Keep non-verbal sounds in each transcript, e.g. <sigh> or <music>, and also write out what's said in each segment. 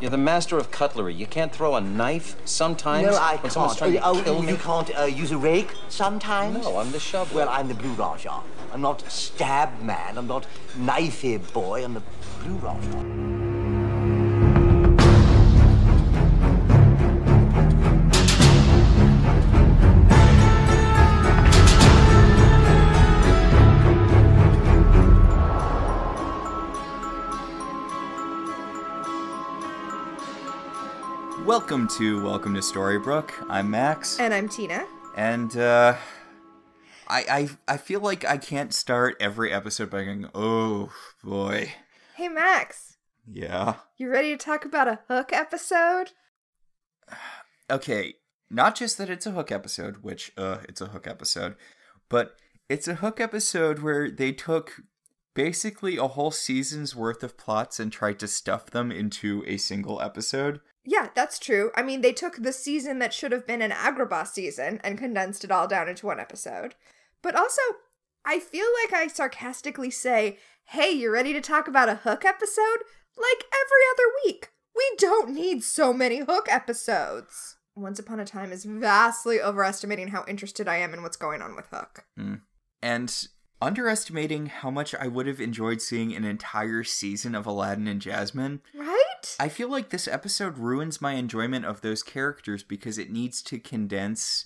You're the master of cutlery. You can't throw a knife sometimes No, I can't. trying to oh, oh, you can't uh, use a rake sometimes? No, I'm the shovel. Well, I'm the Blue Raja. I'm not stab man. I'm not knifey boy. I'm the Blue Raja. Welcome to Welcome to Storybrooke. I'm Max, And I'm Tina. and uh, I, I I feel like I can't start every episode by going, "Oh boy, Hey, Max. yeah." You ready to talk about a hook episode? Okay, not just that it's a hook episode, which uh, it's a hook episode, but it's a hook episode where they took basically a whole season's worth of plots and tried to stuff them into a single episode. Yeah, that's true. I mean, they took the season that should have been an Agrabah season and condensed it all down into one episode. But also, I feel like I sarcastically say, hey, you ready to talk about a hook episode? Like every other week. We don't need so many hook episodes. Once Upon a Time is vastly overestimating how interested I am in what's going on with Hook. Hmm. and underestimating how much I would have enjoyed seeing an entire season of Aladdin and Jasmine. Right? I feel like this episode ruins my enjoyment of those characters because it needs to condense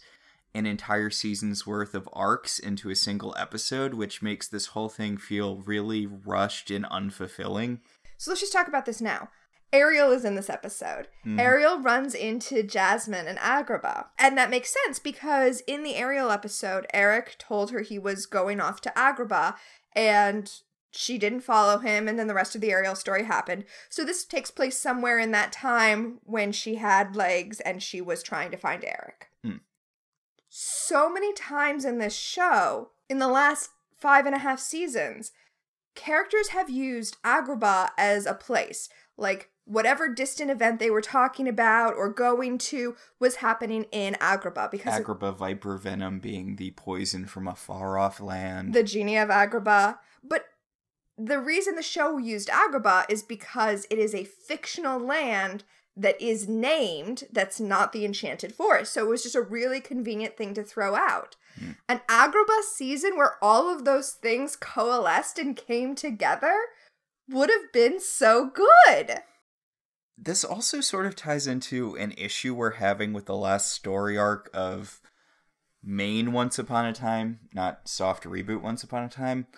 an entire season's worth of arcs into a single episode, which makes this whole thing feel really rushed and unfulfilling. So let's just talk about this now. Ariel is in this episode. Ariel runs into Jasmine and Agrabah. And that makes sense because in the Ariel episode, Eric told her he was going off to Agrabah and she didn't follow him. And then the rest of the Ariel story happened. So this takes place somewhere in that time when she had legs and she was trying to find Eric. Hmm. So many times in this show, in the last five and a half seasons, characters have used Agrabah as a place. Like whatever distant event they were talking about or going to was happening in Agrabah because Agrabah viper venom being the poison from a far off land. the genie of Agrabah. But the reason the show used Agrabah is because it is a fictional land that is named that's not the enchanted forest. So it was just a really convenient thing to throw out. Hmm. An Agrabah season where all of those things coalesced and came together would have been so good. This also sort of ties into an issue we're having with the last story arc of main Once Upon a Time, not soft reboot Once Upon a Time,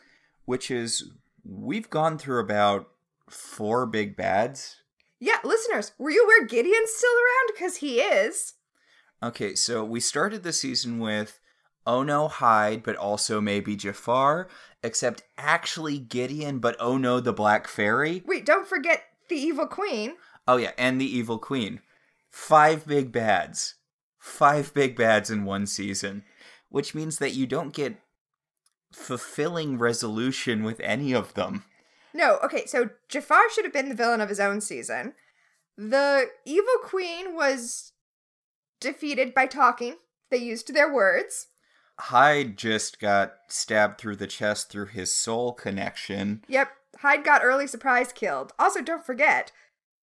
which is we've gone through about four big bads. Yeah, listeners, were you aware Gideon's still around? Because he is. Okay, so we started the season with Oh no, Hyde, but also maybe Jafar, except actually Gideon, but oh no, the Black Fairy. Wait, don't forget the evil queen. Oh yeah, and the Evil Queen. Five big bads. Five big bads in one season. Which means that you don't get fulfilling resolution with any of them. No, okay, so Jafar should have been the villain of his own season. The evil queen was defeated by talking. They used their words. Hyde just got stabbed through the chest through his soul connection. Yep, Hyde got early surprise killed. Also, don't forget,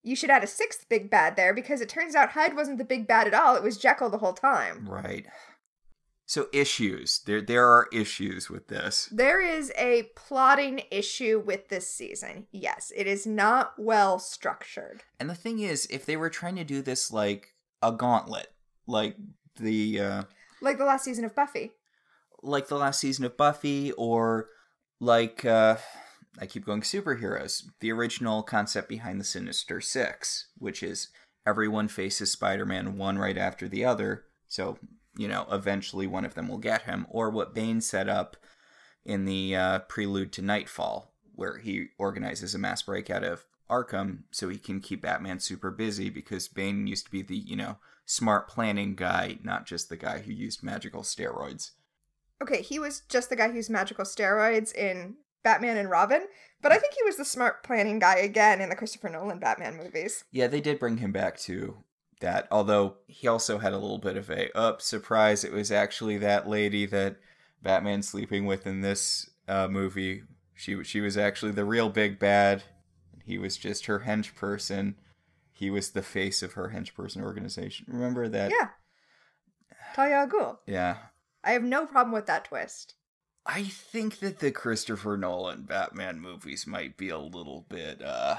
you should add a sixth big bad there because it turns out Hyde wasn't the big bad at all. It was Jekyll the whole time. Right. So issues. There there are issues with this. There is a plotting issue with this season. Yes, it is not well structured. And the thing is, if they were trying to do this like a gauntlet, like the uh Like the last season of Buffy. like the last season of Buffy or like uh I keep going superheroes. The original concept behind the Sinister Six, which is everyone faces Spider-Man one right after the other. So, you know, eventually one of them will get him. Or what Bane set up in the uh, prelude to Nightfall, where he organizes a mass breakout of Arkham so he can keep Batman super busy because Bane used to be the, you know, smart planning guy, not just the guy who used magical steroids. Okay, he was just the guy who used magical steroids in Batman and Robin, but I think he was the smart planning guy again in the Christopher Nolan Batman movies. Yeah, they did bring him back to that, although he also had a little bit of a up surprise. It was actually that lady that Batman's sleeping with in this uh, movie. She she was actually the real big bad. He was just her hench person. He was the face of her henchperson organization. Remember that? Yeah. Talia al Ghul. Yeah. I have no problem with that twist. I think that the Christopher Nolan Batman movies might be a little bit uh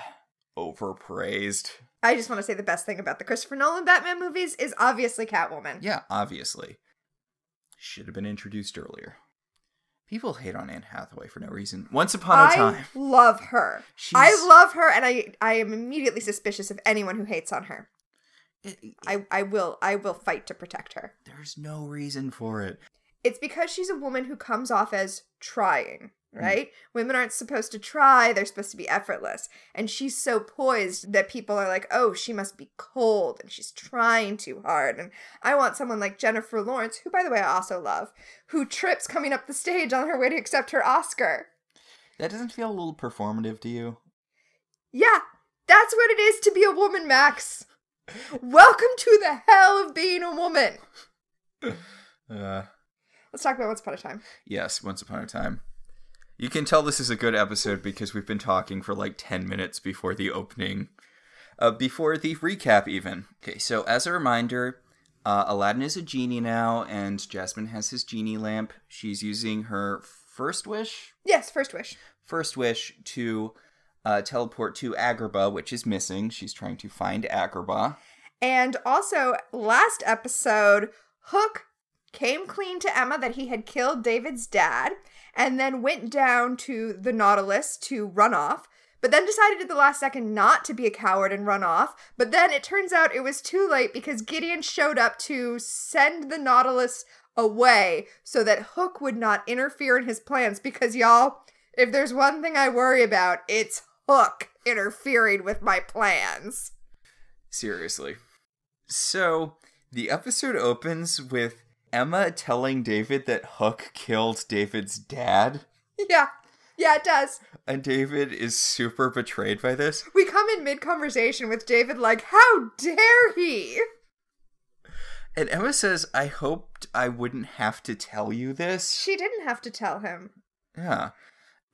overpraised. I just want to say the best thing about the Christopher Nolan Batman movies is obviously Catwoman. Yeah, obviously. Should have been introduced earlier. People hate on Anne Hathaway for no reason. Once upon a I time. love her. She's- I love her, and I I am immediately suspicious of anyone who hates on her. It- it- I I will I will fight to protect her. there's no reason for it. It's because she's a woman who comes off as trying, Hmm. right? Women aren't supposed to try, they're supposed to be effortless. And she's so poised that people are like, oh, she must be cold and she's trying too hard. And I want someone like Jennifer Lawrence, who, by the way, I also love, who trips coming up the stage on her way to accept her Oscar. That doesn't feel a little performative to you? Yeah, that's what it is to be a woman, Max. Welcome to the hell of being a woman. <laughs> Uh, Let's talk about Once Upon a Time. yes, Once Upon a Time. You can tell this is a good episode because we've been talking for like 10 minutes before the opening, uh, before the recap, even. Okay, so as a reminder, uh, Aladdin is a genie now, and Jasmine has his genie lamp. She's using her first wish Yes, first wish. first wish to uh, teleport to Agrabah, which is missing. She's trying to find Agrabah. And also, last episode, Hook came clean to Emma that he had killed David's dad and then went down to the Nautilus to run off, but then decided at the last second not to be a coward and run off. But then it turns out it was too late because Gideon showed up to send the Nautilus away so that Hook would not interfere in his plans because, y'all, if there's one thing I worry about, it's Hook interfering with my plans. Seriously. So, the episode opens with Emma telling David that Hook killed David's dad, Yeah. Yeah, it does. and David is super betrayed by this. We come in mid conversation with David, like, how dare he? And Emma says, I hoped I wouldn't have to tell you this. She didn't have to tell him. Yeah.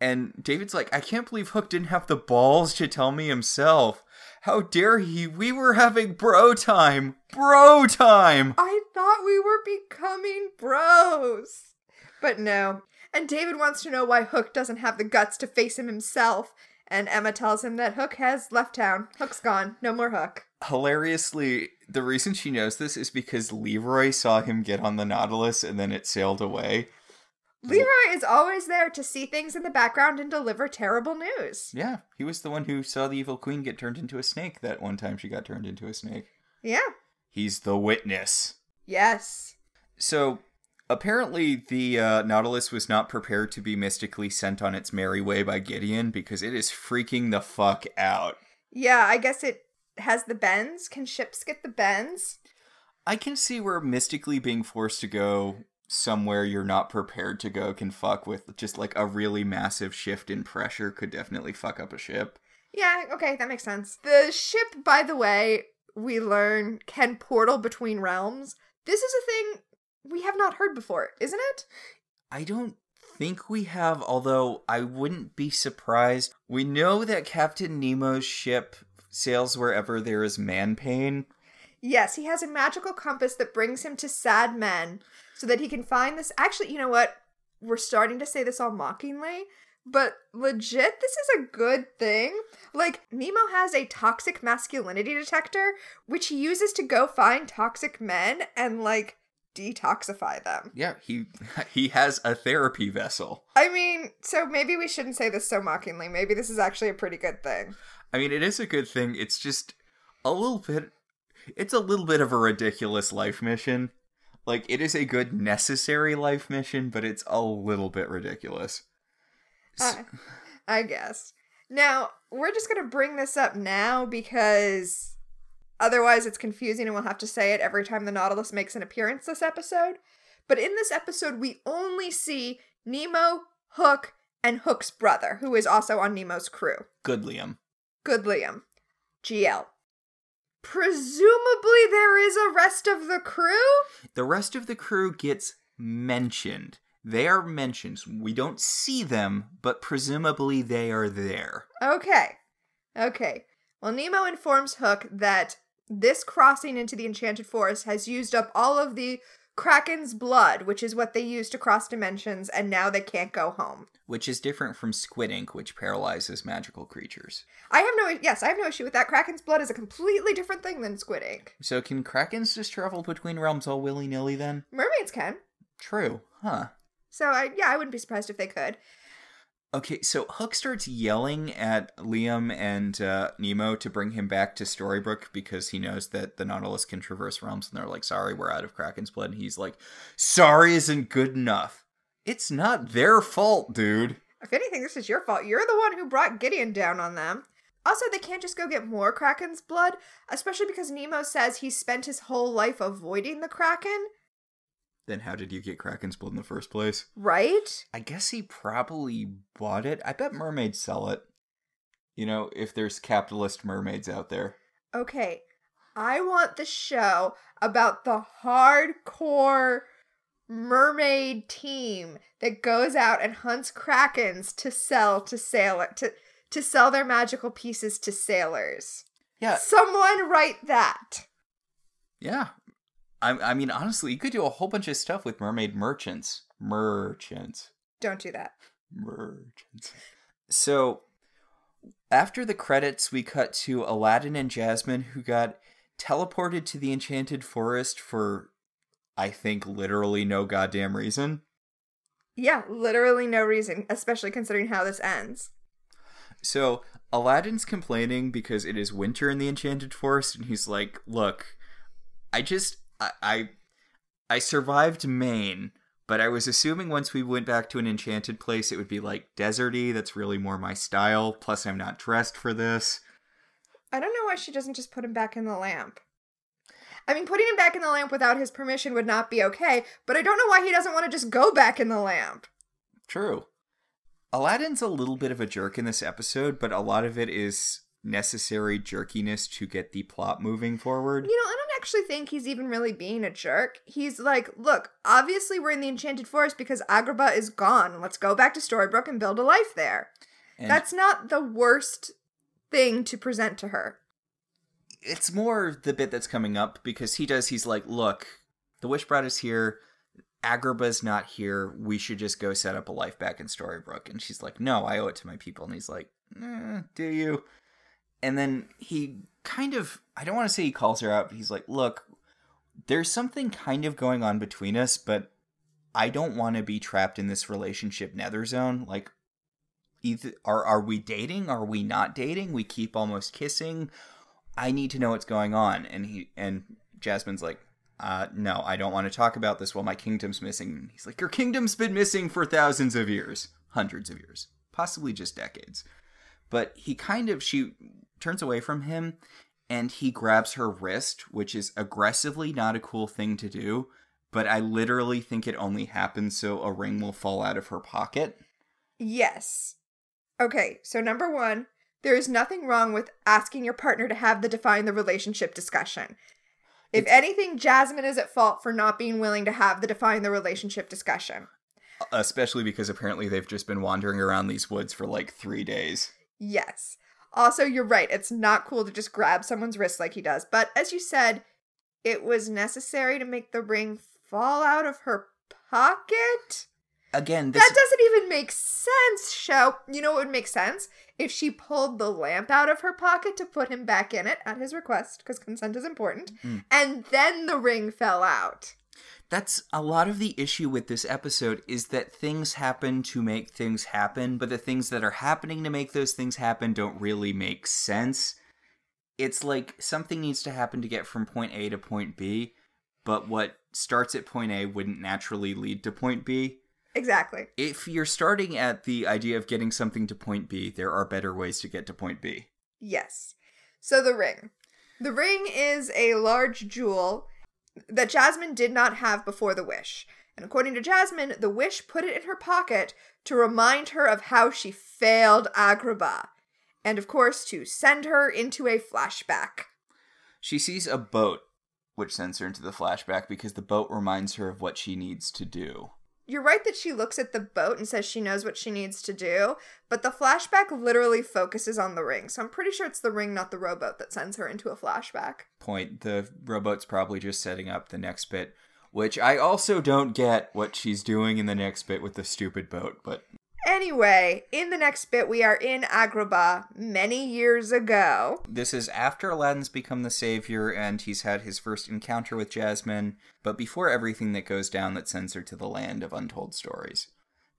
And David's like, I can't believe Hook didn't have the balls to tell me himself. How dare he? We were having bro time. Bro time. I thought we were becoming bros. But no. And David wants to know why Hook doesn't have the guts to face him himself. And Emma tells him that Hook has left town. Hook's gone. No more Hook. Hilariously, the reason she knows this is because Leroy saw him get on the Nautilus and then it sailed away. Leroy is always there to see things in the background and deliver terrible news. Yeah, he was the one who saw the evil queen get turned into a snake that one time she got turned into a snake. Yeah. He's the witness. Yes. So, apparently, the uh, Nautilus was not prepared to be mystically sent on its merry way by Gideon because it is freaking the fuck out. Yeah, I guess it has the bends. Can ships get the bends? I can see where mystically being forced to go somewhere you're not prepared to go can fuck with just like a really massive shift in pressure could definitely fuck up a ship. Yeah, okay, that makes sense. The ship, by the way, we learn can portal between realms. This is a thing we have not heard before, isn't it? I don't think we have, although I wouldn't be surprised. We know that Captain Nemo's ship sails wherever there is man pain. Yes, he has a magical compass that brings him to sad men so that he can find this. Actually, you know what? We're starting to say this all mockingly, but legit, this is a good thing. Like, Nemo has a toxic masculinity detector, which he uses to go find toxic men and, like, detoxify them. Yeah, he <laughs> he has a therapy vessel. I mean, so maybe we shouldn't say this so mockingly. Maybe this is actually a pretty good thing. I mean, it is a good thing. It's just a little bit. It's a little bit of a ridiculous life mission. Like, it is a good, necessary life mission, but it's a little bit ridiculous. S- Uh, I guess. Now, we're just going to bring this up now because otherwise it's confusing and we'll have to say it every time the Nautilus makes an appearance this episode. But in this episode, we only see Nemo, Hook, and Hook's brother, who is also on Nemo's crew. good, Liam. Good Liam. GL. Presumably there is a rest of the crew? The rest of the crew gets mentioned. They are mentioned. We don't see them, but presumably they are there. Okay. Okay. Well, Nemo informs Hook that this crossing into the Enchanted Forest has used up all of the Kraken's blood, which is what they use to cross dimensions, and now they can't go home. Which is different from squid ink, which paralyzes magical creatures. I have no yes, I have no issue with that. Kraken's blood is a completely different thing than squid ink. So can krakens just travel between realms all willy nilly then? Mermaids can. True, huh? So I yeah, I wouldn't be surprised if they could. Okay, so Hook starts yelling at Liam and uh, Nemo to bring him back to Storybrooke because he knows that the Nautilus can traverse realms, and they're like, "Sorry, we're out of Kraken's blood." And he's like, "Sorry isn't good enough. It's not their fault, dude." If anything, this is your fault. You're the one who brought Gideon down on them. Also, they can't just go get more Kraken's blood, especially because Nemo says he spent his whole life avoiding the Kraken, Then how did you get Kraken's blood in the first place? right? I guess he probably bought it. I bet mermaids sell it. You know, if there's capitalist mermaids out there. Okay, I want the show about the hardcore mermaid team that goes out and hunts krakens to sell to sailor to to sell their magical pieces to sailors. Yeah, Someone write that. yeah. I, I mean, honestly, you could do a whole bunch of stuff with mermaid merchants. Merchants. Don't do that. Merchants. So, after the credits, we cut to Aladdin and Jasmine, who got teleported to the Enchanted Forest for, I think, literally no goddamn reason. Yeah, literally no reason, especially considering how this ends. So Aladdin's complaining because it is winter in the Enchanted Forest, and he's like, "Look, I just I I, I survived Maine, but I was assuming once we went back to an enchanted place, it would be like deserty. That's really more my style. Plus, I'm not dressed for this. I don't know why she doesn't just put him back in the lamp. I mean, putting him back in the lamp without his permission would not be okay, but I don't know why he doesn't want to just go back in the lamp. True. Aladdin's a little bit of a jerk in this episode, but a lot of it is necessary jerkiness to get the plot moving forward. You know, I don't actually think he's even really being a jerk. He's like, look, obviously we're in the Enchanted Forest because Agrabah is gone. Let's go back to Storybrooke and build a life there. And That's not the worst thing to present to her. it's more the bit that's coming up because he does he's like look the wish brought us here agrabah's not here we should just go set up a life back in storybrooke and she's like no i owe it to my people and he's like eh, do you and then he kind of i don't want to say he calls her out but he's like look there's something kind of going on between us but i don't want to be trapped in this relationship nether zone like either are are we dating are we not dating we keep almost kissing I need to know what's going on. And he and Jasmine's like, uh, no, I don't want to talk about this while my kingdom's missing. He's like, your kingdom's been missing for thousands of years, hundreds of years, possibly just decades. But he kind of she turns away from him and he grabs her wrist, which is aggressively not a cool thing to do. But I literally think it only happens so a ring will fall out of her pocket. Yes. Okay, so number one, there is nothing wrong with asking your partner to have the define the relationship discussion. If It's- anything, Jasmine is at fault for not being willing to have the define the relationship discussion. Especially because apparently they've just been wandering around these woods for like three days. Yes. Also, you're right. It's not cool to just grab someone's wrist like he does. But as you said, it was necessary to make the ring fall out of her pocket. Again, this That doesn't even make sense, Show. You know what would make sense? If she pulled the lamp out of her pocket to put him back in it at his request, because consent is important, Mm. and then the ring fell out. That's a lot of the issue with this episode is that things happen to make things happen, but the things that are happening to make those things happen don't really make sense. It's like something needs to happen to get from point A to point B, but what starts at point A wouldn't naturally lead to point B. Exactly. If you're starting at the idea of getting something to point B, there are better ways to get to point B. Yes. So the ring. The ring is a large jewel that Jasmine did not have before the wish. And according to Jasmine, the wish put it in her pocket to remind her of how she failed Agrabah. And of course, to send her into a flashback. She sees a boat, which sends her into the flashback because the boat reminds her of what she needs to do. You're right that she looks at the boat and says she knows what she needs to do, but the flashback literally focuses on the ring. So I'm pretty sure it's the ring, not the rowboat, that sends her into a flashback. Point. The rowboat's probably just setting up the next bit, which I also don't get what she's doing in the next bit with the stupid boat, but Anyway, in the next bit, we are in Agrabah many years ago. this is after Aladdin's become the savior and he's had his first encounter with Jasmine, but before everything that goes down that sends her to the land of untold stories.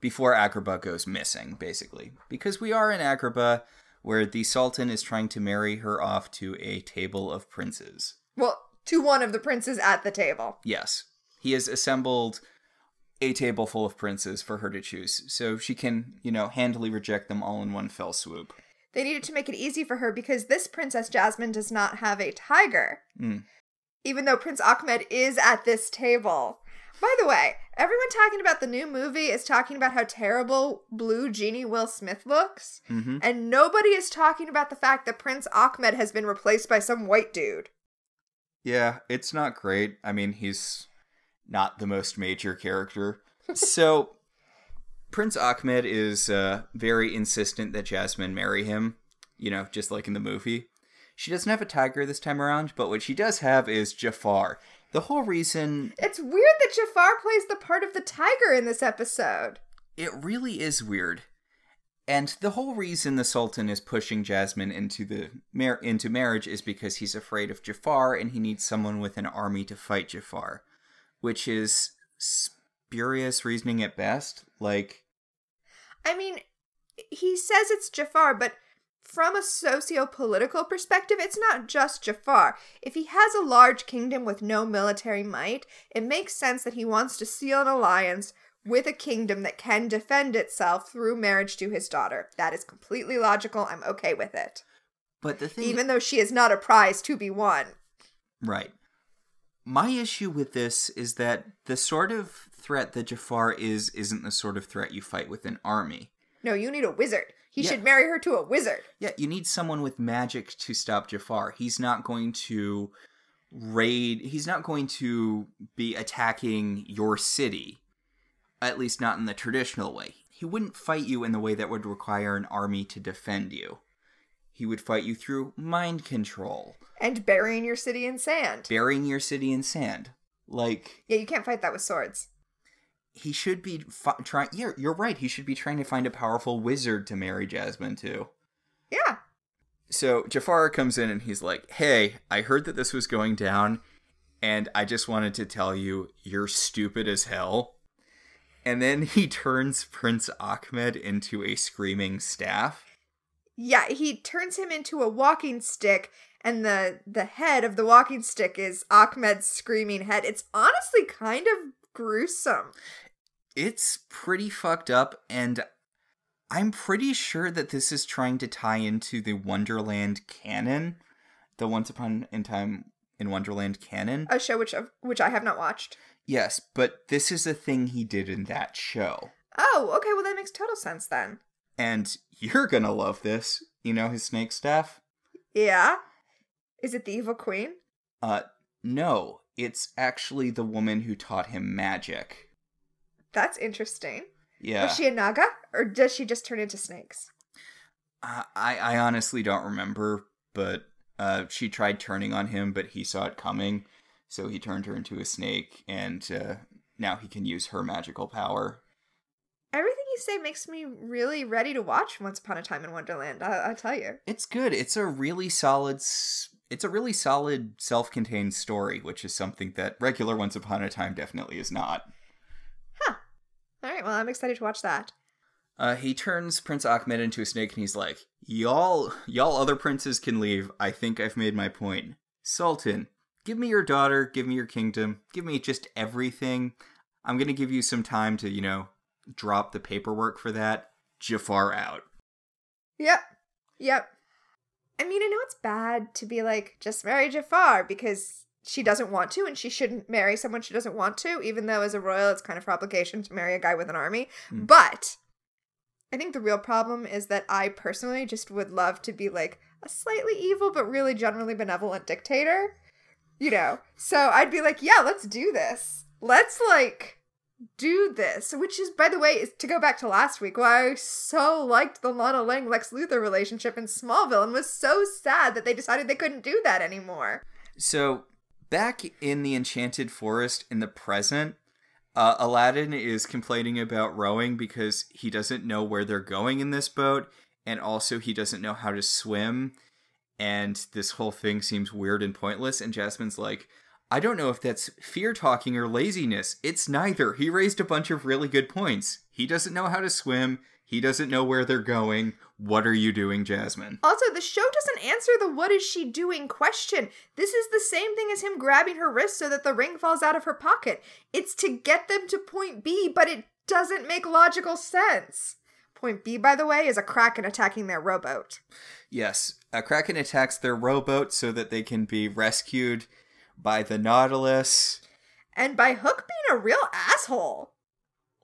Before Agrabah goes missing, basically. Because we are in Agrabah, where the Sultan is trying to marry her off to a table of princes. Well, to one of the princes at the table. Yes. He has assembled a table full of princes for her to choose, so she can, you know, handily reject them all in one fell swoop. They needed to make it easy for her because this Princess Jasmine does not have a tiger. Mm. Even though Prince Ahmed is at this table. By the way, everyone talking about the new movie is talking about how terrible Blue Genie Will Smith looks, Mm-hmm. and nobody is talking about the fact that Prince Ahmed has been replaced by some white dude. Yeah, it's not great. I mean, he's not the most major character. so, Prince Ahmed is uh, very insistent that Jasmine marry him, you know, just like in the movie. She doesn't have a tiger this time around, but what she does have is Jafar. The whole reason It's weird that Jafar plays the part of the tiger in this episode. it really is weird. And the whole reason the Sultan is pushing Jasmine into the mar- into marriage is because he's afraid of Jafar and he needs someone with an army to fight Jafar, which is spurious reasoning at best. Like, I mean, he says it's Jafar, but from a socio political perspective, it's not just Jafar. If he has a large kingdom with no military might, it makes sense that he wants to seal an alliance with a kingdom that can defend itself through marriage to his daughter. That is completely logical. I'm okay with it. but the thing, Even though she is not a prize to be won. right? My issue with this is that the sort of threat that Jafar is isn't the sort of threat you fight with an army. No, you need a wizard. He Yeah. should marry her to a wizard. Yeah, you need someone with magic to stop Jafar. He's not going to raid, he's not going to be attacking your city, at least not in the traditional way. He wouldn't fight you in the way that would require an army to defend you. He would fight you through mind control, And burying your city in sand. burying your city in sand. Like, Yeah, you can't fight that with swords. he should be fi- trying. Yeah, you're right. He should be trying to find a powerful wizard to marry Jasmine to. Yeah. So Jafar comes in and he's like, "Hey, I heard that this was going down, and I just wanted to tell you you're stupid as hell." And then he <laughs> turns Prince Ahmed into a screaming staff. Yeah, he turns him into a walking stick, and the the head of the walking stick is Ahmed's screaming head. It's honestly kind of gruesome. It's pretty fucked up, and I'm pretty sure that this is trying to tie into the Wonderland canon, the Once Upon in Time in Wonderland canon. A show which which I have not watched. Yes, but this is a thing he did in that show. Oh, okay. Well, that makes total sense then. And you're gonna love this. You know his snake staff? Yeah. Is it the evil queen? Uh, no. It's actually the woman who taught him magic. That's interesting. Yeah. Was she a naga, or does she just turn into snakes? I, I I honestly don't remember, but uh, she tried turning on him, but he saw it coming, so he turned her into a snake, and uh, now he can use her magical power. You say makes me really ready to watch Once Upon a Time in Wonderland. I, I tell you. It's good. It's a really solid. It's a really solid self-contained story, which is something that regular Once Upon a Time definitely is not. Huh. All right. Well, I'm excited to watch that. Uh, he turns Prince Ahmed into a snake, and he's like, "Y'all, y'all other princes can leave. I think I've made my point. Sultan, give me your daughter. Give me your kingdom. Give me just everything. I'm gonna give you some time to, you know, drop the paperwork for that. Jafar out. Yep. Yep. I mean, I know it's bad to be like, just marry Jafar because she doesn't want to and she shouldn't marry someone she doesn't want to, even though as a royal it's kind of her obligation to marry a guy with an army. Mm. But I think the real problem is that I personally just would love to be like a slightly evil but really generally benevolent dictator. You know? So I'd be like, yeah, let's do this. Let's like do this, which is, by the way, is to go back to last week, why I so liked the Lana Lang Lex Luthor relationship in Smallville and was so sad that they decided they couldn't do that anymore. So, back in the Enchanted Forest in the present, uh, Aladdin is complaining about rowing because he doesn't know where they're going in this boat, and also he doesn't know how to swim, and this whole thing seems weird and pointless. And Jasmine's like, I don't know if that's fear talking or laziness. It's neither. He raised a bunch of really good points. He doesn't know how to swim. He doesn't know where they're going. What are you doing, Jasmine? Also, the show doesn't answer the what is she doing question. This is the same thing as him grabbing her wrist so that the ring falls out of her pocket. It's to get them to point B, but it doesn't make logical sense. Point B, by the way, is a Kraken attacking their rowboat. Yes, a Kraken attacks their rowboat so that they can be rescued by the Nautilus. And by Hook being a real asshole.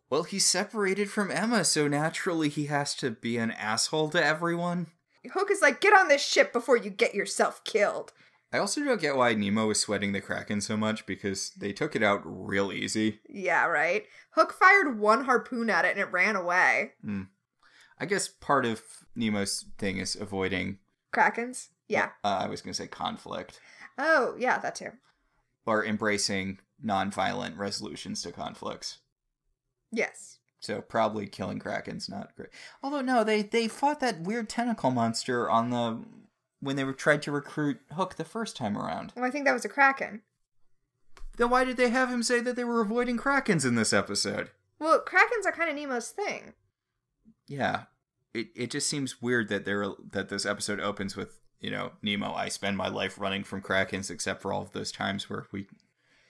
Well, he's separated from Emma, so naturally he has to be an asshole to everyone. Hook is like, get on this ship before you get yourself killed. I also don't get why Nemo is sweating the Kraken so much because they took it out real easy. Yeah, right? Hook fired one harpoon at it and it ran away. Mm. I guess part of Nemo's thing is avoiding. Krakens? Yeah. Uh, I was going to say conflict. Oh, yeah, that too. Or embracing non-violent resolutions to conflicts. Yes. So probably killing Kraken's not great. Although no, they they fought that weird tentacle monster on the when they were tried to recruit Hook the first time around. Well, I think that was a Kraken. Then why did they have him say that they were avoiding Krakens in this episode? Well, Krakens are kind of Nemo's thing. Yeah. It it just seems weird that they're that this episode opens with, you know, Nemo, I spend my life running from Krakens except for all of those times where we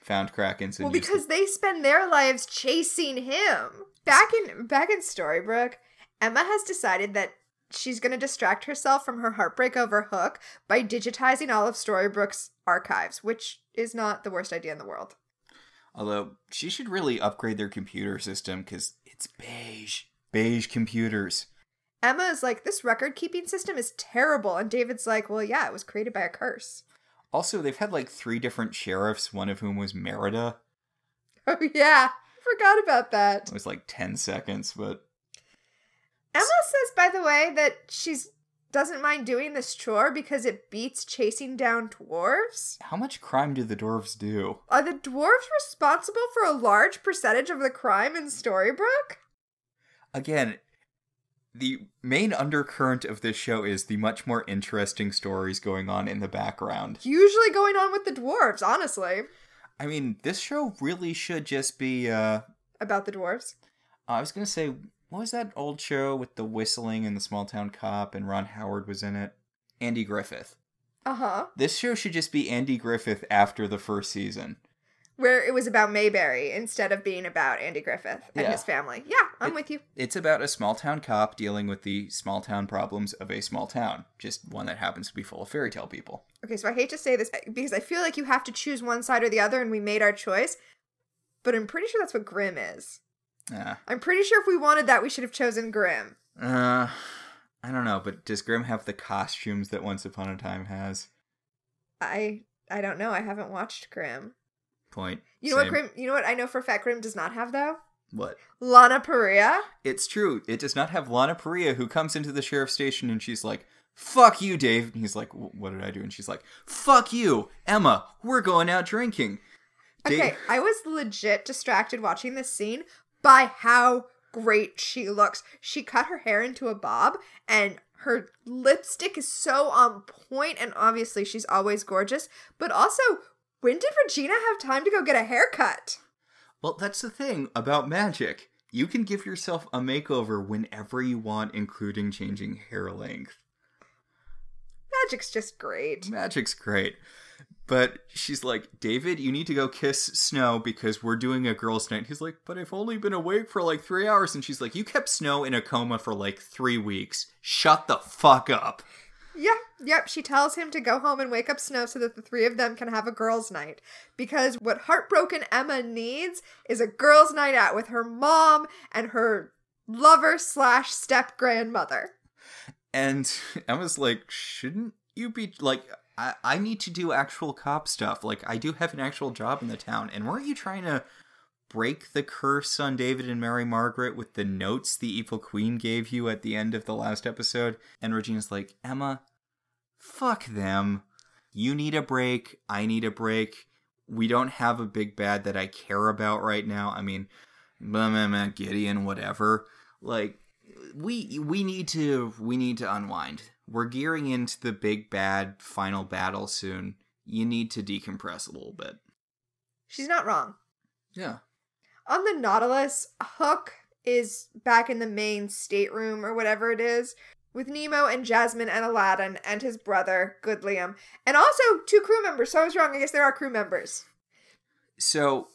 found Krakens and Well, because they spend their lives chasing him. Back in back in Storybrooke, Emma has decided that she's going to distract herself from her heartbreak over Hook by digitizing all of Storybrooke's archives, which is not the worst idea in the world. Although she should really upgrade their computer system because it's beige. Beige computers. Emma is like, this record keeping system is terrible. And David's like, well, yeah, it was created by a curse. Also, they've had like three different sheriffs, one of whom was Merida. <laughs> Oh, yeah. Forgot about that. It was like 10 seconds, but Emma says, by the way, that she's doesn't mind doing this chore because it beats chasing down dwarves. how much crime do the dwarves do? Are the dwarves responsible for a large percentage of the crime in Storybrooke? Again, the main undercurrent of this show is the much more interesting stories going on in the background. Usually going on with the dwarves, honestly. I mean, this show really should just be, uh, About the dwarves. I was gonna say, what was that old show with the whistling and the small town cop and Ron Howard was in it? Andy Griffith. Uh huh. This show should just be Andy Griffith after the first season. Where it was about Mayberry instead of being about Andy Griffith and Yeah. his family. Yeah, I'm with you. It's about a small town cop dealing with the small town problems of a small town, just one that happens to be full of fairy tale people. Okay, so I hate to say this because I feel like you have to choose one side or the other, and we made our choice. But I'm pretty sure that's what Grimm is. Uh, I'm pretty sure if we wanted that, we should have chosen Grimm. uh, I don't know, but does Grimm have the costumes that Once Upon a Time has? I I don't know. I haven't watched Grimm. Point. You know what Same. Grimm? You know what I know for a fact Grimm does not have though. What? Lana Parrilla. It's true. It does not have Lana Parrilla who comes into the sheriff's station and she's like, "Fuck you, Dave." And he's like, "What did I do?" And she's like, "Fuck you, Emma. We're going out drinking." Dave- Okay, I was legit distracted watching this scene by how great she looks. She cut her hair into a bob and her lipstick is so on point and obviously she's always gorgeous, but also when did Regina have time to go get a haircut? Well, that's the thing about magic. You can give yourself a makeover whenever you want, including changing hair length. Magic's just great. Magic's great. But she's like, David, you need to go kiss Snow because we're doing a girls' night. He's like, but I've only been awake for like three hours. And she's like, you kept Snow in a coma for like three weeks. Shut the fuck up. Yeah, yep, she tells him to go home and wake up Snow so that the three of them can have a girls' night. Because what heartbroken Emma needs is a girls' night out with her mom and her lover slash step grandmother. And <laughs> Emma's like, shouldn't you be like, I, I need to do actual cop stuff. Like, I do have an actual job in the town. And weren't you trying to break the curse on David and Mary Margaret with the notes the evil queen gave you at the end of the last episode? And Regina's like, Emma, fuck them. You need a break. I need a break. We don't have a big bad that I care about right now. I mean, blah, blah, blah, Gideon, whatever. Like, we we need to we need to unwind. We're gearing into the big bad final battle soon. You need to decompress a little bit. She's not wrong. Yeah. On the Nautilus, Hook is back in the main stateroom or whatever it is with Nemo and Jasmine and Aladdin and his brother, Good Liam, and also two crew members. So I was wrong. I guess there are crew members. So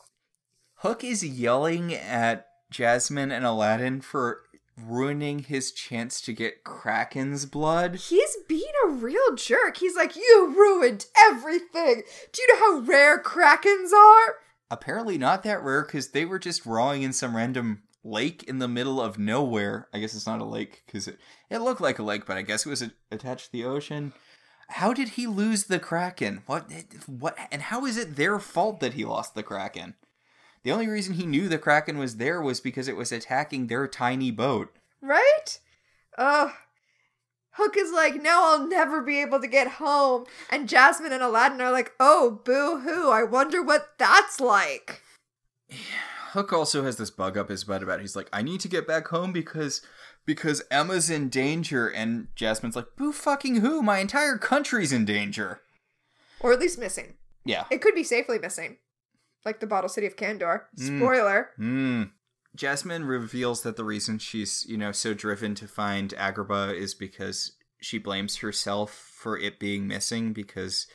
Hook is yelling at Jasmine and Aladdin for ruining his chance to get Kraken's blood. He's being a real jerk. He's like, You ruined everything. Do you know how rare Krakens are? Apparently not that rare because they were just rawing in some random lake in the middle of nowhere. I guess it's not a lake because it, it looked like a lake, but I guess it was a- attached to the ocean. How did he lose the Kraken? What what and how is it their fault that he lost the Kraken? The only reason he knew the Kraken was there was because it was attacking their tiny boat. Right? Ugh. Hook is like, now I'll never be able to get home. And Jasmine and Aladdin are like, oh, boo hoo, I wonder what that's like. <sighs> Hook also has this bug up his butt about it. he's like, I need to get back home because because Emma's in danger, and Jasmine's like, boo fucking who? My entire country's in danger. Or at least missing. Yeah. It could be safely missing. Like the Bottle City of Kandor. Spoiler. Hmm. Jasmine reveals that the reason she's, you know, so driven to find Agrabah is because she blames herself for it being missing because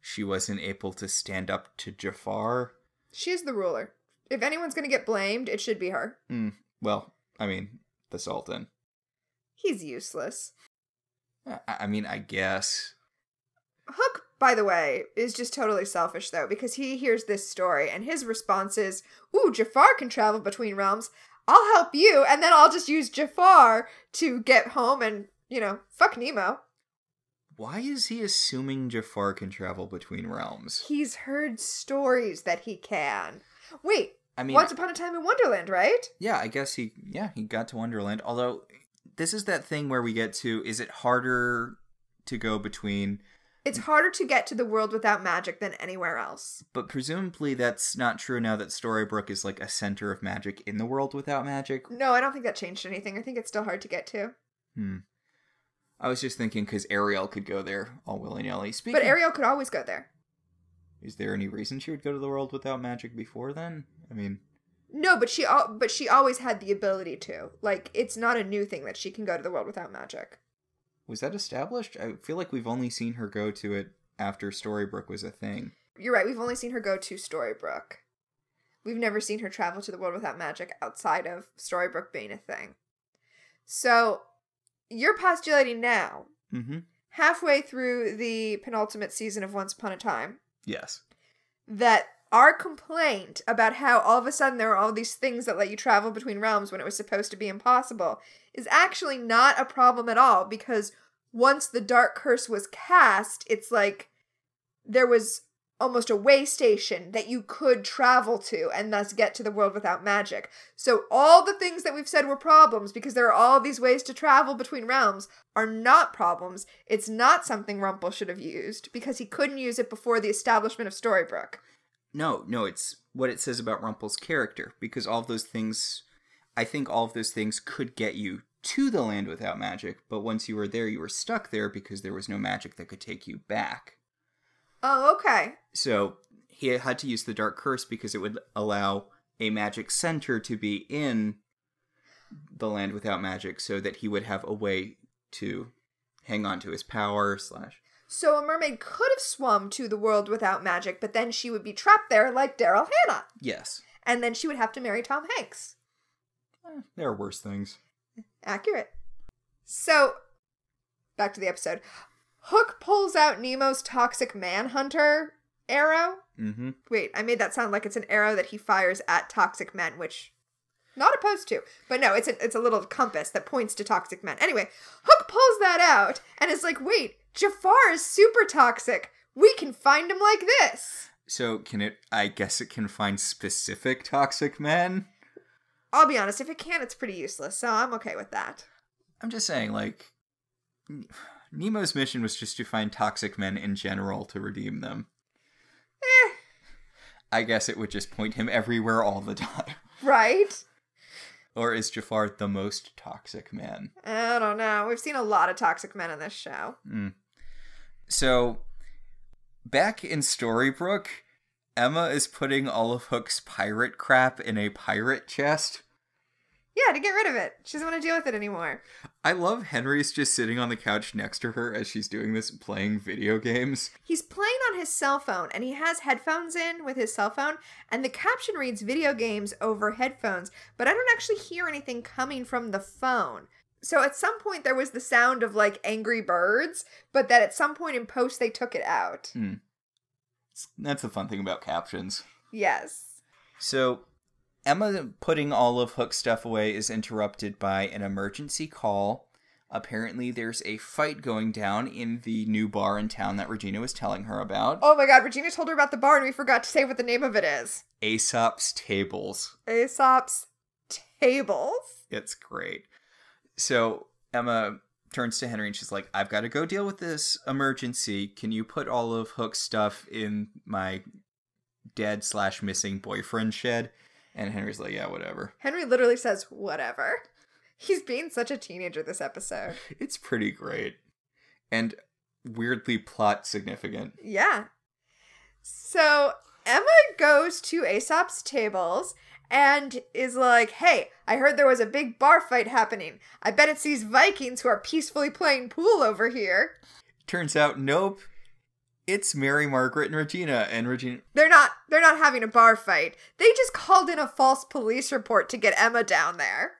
she wasn't able to stand up to Jafar. She's the ruler. If anyone's going to get blamed, it should be her. Hmm. Well, I mean, the Sultan. He's useless. Uh, I, I mean, I guess. Hook, by the way, is just totally selfish though, because he hears this story and his response is, Ooh, Jafar can travel between realms. I'll help you, and then I'll just use Jafar to get home and, you know, fuck Nemo. Why is he assuming Jafar can travel between realms? He's heard stories that he can. Wait, I mean, Once Upon a Time in Wonderland, right? yeah, I guess he, yeah, he got to Wonderland. Although, this is that thing where we get to, is it harder to go between It's harder to get to the world without magic than anywhere else. But presumably that's not true now that Storybrooke is like a center of magic in the world without magic. No, I don't think that changed anything. I think it's still hard to get to. Hmm. I was just thinking because Ariel could go there all willy nilly. Speaking, But Ariel could always go there. is there any reason she would go to the world without magic before then? I mean, No, but she al- but she always had the ability to. Like it's not a new thing that she can go to the world without magic. was that established? I feel like we've only seen her go to it after Storybrooke was a thing. You're right. We've only seen her go to Storybrooke. We've never seen her travel to the world without magic outside of Storybrooke being a thing. So, you're postulating now, Mm-hmm. halfway through the penultimate season of Once Upon a Time, Yes. that our complaint about how all of a sudden there are all these things that let you travel between realms when it was supposed to be impossible is actually not a problem at all because once the dark curse was cast, it's like there was almost a way station that you could travel to and thus get to the world without magic. So all the things that we've said were problems because there are all these ways to travel between realms are not problems. It's not something Rumpel should have used because he couldn't use it before the establishment of Storybrooke. No, no, it's what it says about Rumpel's character because all of those things, I think all of those things could get you to the land without magic, but once you were there, you were stuck there because there was no magic that could take you back. Oh, okay. So he had to use the Dark Curse because it would allow a magic center to be in the land without magic so that he would have a way to hang on to his power slash So a mermaid could have swum to the world without magic, but then she would be trapped there like Daryl Hannah. yes And then she would have to marry Tom Hanks. Eh, there are worse things Accurate. So, back to the episode. Hook pulls out Nemo's toxic manhunter arrow. mm-hmm Wait, I made that sound like it's an arrow that he fires at toxic men, which not opposed to. But no, it's a it's a little compass that points to toxic men. Anyway, Hook pulls that out and is like, "Wait, Jafar is super toxic. We can find him like this." So can it? I guess it can find specific toxic men. I'll be honest, if it can, it's pretty useless, so I'm okay with that. I'm just saying, like, Nemo's mission was just to find toxic men in general to redeem them. Eh, I guess it would just point him everywhere all the <laughs> time. right? Or is Jafar the most toxic man? I don't know. We've seen a lot of toxic men in this show. So, back in Storybrooke, Emma is putting all of Hook's pirate crap in a pirate chest. Yeah, to get rid of it. She doesn't want to deal with it anymore. I love Henry's just sitting on the couch next to her as she's doing this, playing video games. He's playing on his cell phone and he has headphones in with his cell phone, and the caption reads video games over headphones, but I don't actually hear anything coming from the phone. So at some point there was the sound of like angry birds, but that at some point in post they took it out. Hmm. That's the fun thing about captions. Yes. So, Emma putting all of Hook's stuff away is interrupted by an emergency call. Apparently, there's a fight going down in the new bar in town that Regina was telling her about. Oh my god, Regina told her about the bar and we forgot to say what the name of it is. Aesop's Tables. Aesop's Tables. It's great. So, Emma turns to Henry and she's like, I've got to go deal with this emergency. Can you put all of Hook's stuff in my dead slash missing boyfriend shed? And Henry's like, yeah, whatever. Henry literally says, whatever. He's being such a teenager this episode. It's pretty great. And weirdly plot significant. Yeah. So Emma goes to Aesop's tables and is like, hey, I heard there was a big bar fight happening. I bet it's these Vikings who are peacefully playing pool over here. Turns out, nope. It's Mary Margaret and Regina. And Regina. They're not they're not having a bar fight. They just called in a false police report to get Emma down there.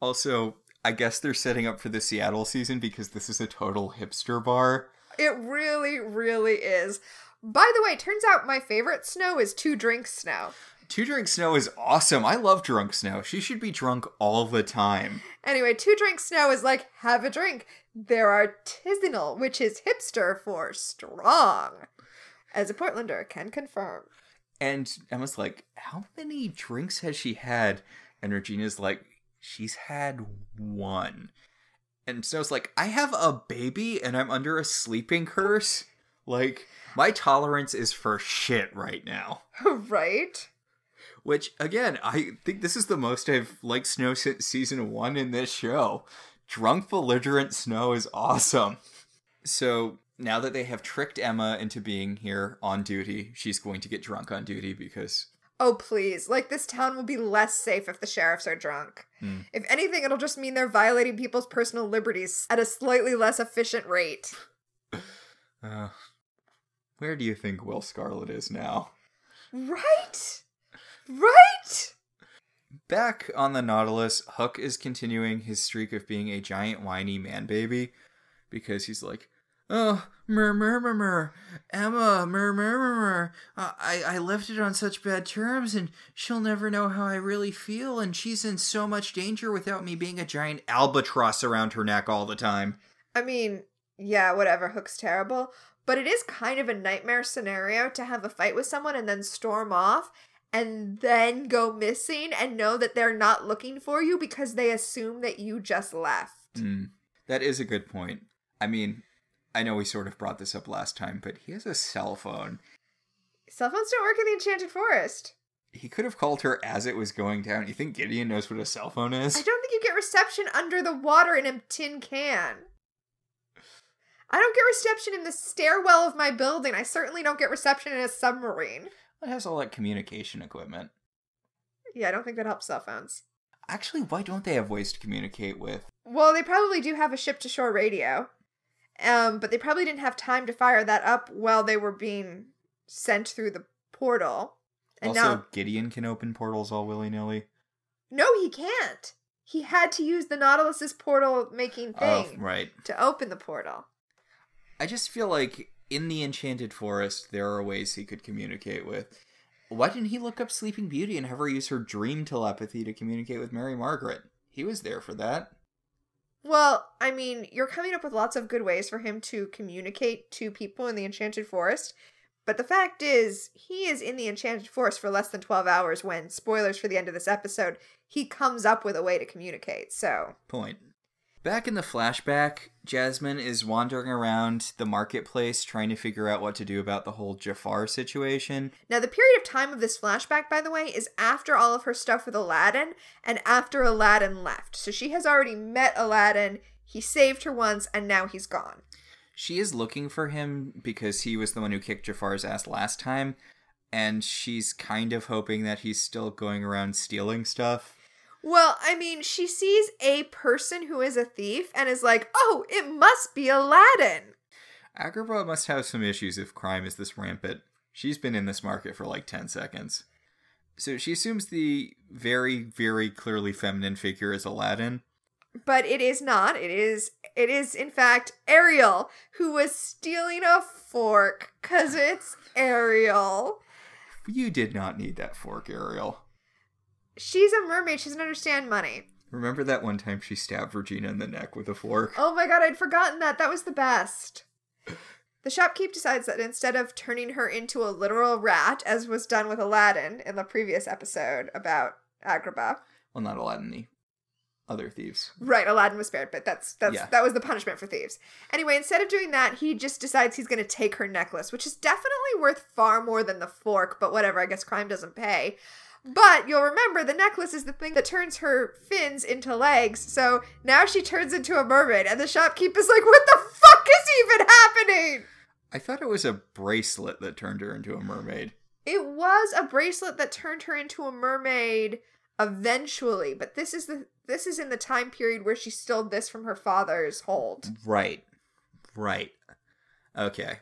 Also, I guess they're setting up for the Seattle season because this is a total hipster bar. It really, really is. By the way, turns out my favorite snow is two drinks snow. Two Drink Snow is awesome. I love Drunk Snow. She should be drunk all the time. Anyway, two drink snow is like have a drink. They're artisanal, which is hipster for strong, as a Portlander can confirm. And Emma's like, How many drinks has she had? And Regina's like, She's had one. And Snow's like, I have a baby and I'm under a sleeping curse. Like, my tolerance is for shit right now. <laughs> right? Which, again, I think this is the most I've liked Snow since season one in this show. Drunk, belligerent Snow is awesome. So, now that they have tricked Emma into being here on duty, she's going to get drunk on duty because Oh, please. Like, this town will be less safe if the sheriffs are drunk. If anything, it'll just mean they're violating people's personal liberties at a slightly less efficient rate. <sighs> Uh, where do you think Will Scarlet is now? Right? Right? Back on the Nautilus, Hook is continuing his streak of being a giant whiny man baby because he's like, Oh, mur mur mur mur, Emma, mur mur mur mur. Uh, I I left it on such bad terms, and she'll never know how I really feel, and she's in so much danger without me being a giant albatross around her neck all the time. I mean, yeah, whatever. Hook's terrible. But it is kind of a nightmare scenario to have a fight with someone and then storm off and then go missing and know that they're not looking for you because they assume that you just left. Mm, that is a good point. I mean, I know we sort of brought this up last time, but he has a cell phone. Cell phones don't work in the Enchanted Forest. He could have called her as it was going down. You think Gideon knows what a cell phone is? I don't think you get reception under the water in a tin can. I don't get reception in the stairwell of my building. I certainly don't get reception in a submarine. It has all that communication equipment. Yeah, I don't think that helps cell phones. Actually, why don't they have ways to communicate with? Well, they probably do have a ship to shore radio. Um, but they probably didn't have time to fire that up while they were being sent through the portal. And also, now Gideon can open portals all willy nilly. No, he can't. He had to use the Nautilus's portal making Oh, thing right. to open the portal. I just feel like in the Enchanted Forest, there are ways he could communicate with. Why didn't he look up Sleeping Beauty and have her use her dream telepathy to communicate with Mary Margaret? He was there for that. Well, I mean, you're coming up with lots of good ways for him to communicate to people in the Enchanted Forest. But the fact is, he is in the Enchanted Forest for less than 12 hours when, spoilers for the end of this episode, he comes up with a way to communicate. So, Point. Back in the flashback, Jasmine is wandering around the marketplace trying to figure out what to do about the whole Jafar situation. now the period of time of this flashback, by the way, is after all of her stuff with Aladdin and after Aladdin left. So she has already met Aladdin, he saved her once, and now he's gone. She is looking for him because he was the one who kicked Jafar's ass last time, and she's kind of hoping that he's still going around stealing stuff. Well, I mean, she sees a person who is a thief and is like, oh, it must be Aladdin. Agrabah must have some issues if crime is this rampant. She's been in this market for like 10 seconds. So she assumes the very, very clearly feminine figure is Aladdin. But it is not. It is it is in fact Ariel who was stealing a fork cuz it's Ariel. You did not need that fork, Ariel. She's a mermaid. She doesn't understand money. Remember that one time she stabbed Regina in the neck with a fork? Oh my god, I'd forgotten that. That was the best. The shopkeep decides that instead of turning her into a literal rat, as was done with Aladdin in the previous episode about Agrabah, Well, not Aladdin, the other thieves. Right, Aladdin was spared, but that's that's Yeah. that was the punishment for thieves. Anyway, instead of doing that, he just decides he's going to take her necklace, which is definitely worth far more than the fork, but whatever, I guess crime doesn't pay. But you'll remember the necklace is the thing that turns her fins into legs. So now she turns into a mermaid and the shopkeep is like, "What the fuck is even happening?" I thought it was a bracelet that turned her into a mermaid. It was a bracelet that turned her into a mermaid eventually, but this is the this is in the time period where she stole this from her father's hold. Right. Right. Okay.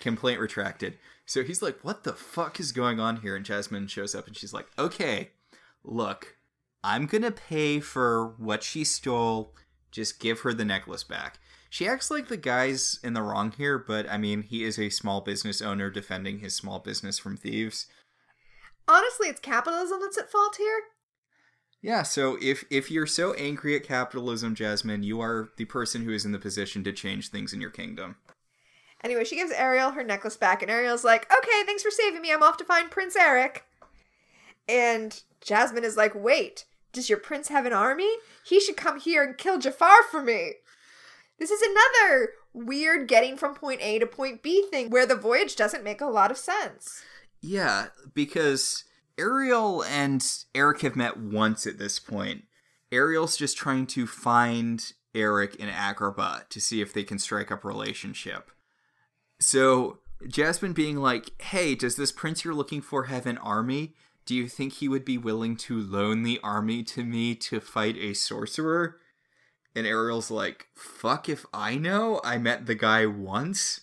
Complaint retracted. So he's like, what the fuck is going on here? And Jasmine shows up and she's like, okay, look, I'm gonna pay for what she stole. Just give her the necklace back. She acts like the guy's in the wrong here, but I mean, he is a small business owner defending his small business from thieves. Honestly, it's capitalism that's at fault here. Yeah, so if if you're so angry at capitalism, Jasmine, you are the person who is in the position to change things in your kingdom. Anyway, she gives Ariel her necklace back, and Ariel's like, okay, thanks for saving me. I'm off to find Prince Eric. And Jasmine is like, wait, does your prince have an army? He should come here and kill Jafar for me. This is another weird getting from point A to point B thing where the voyage doesn't make a lot of sense. Yeah, because Ariel and Eric have met once at this point. Ariel's just trying to find Eric in Agrabah to see if they can strike up a relationship. So Jasmine being like, "Hey, does this prince you're looking for have an army? Do you think he would be willing to loan the army to me to fight a sorcerer?" And Ariel's like, "Fuck if I know. I met the guy once."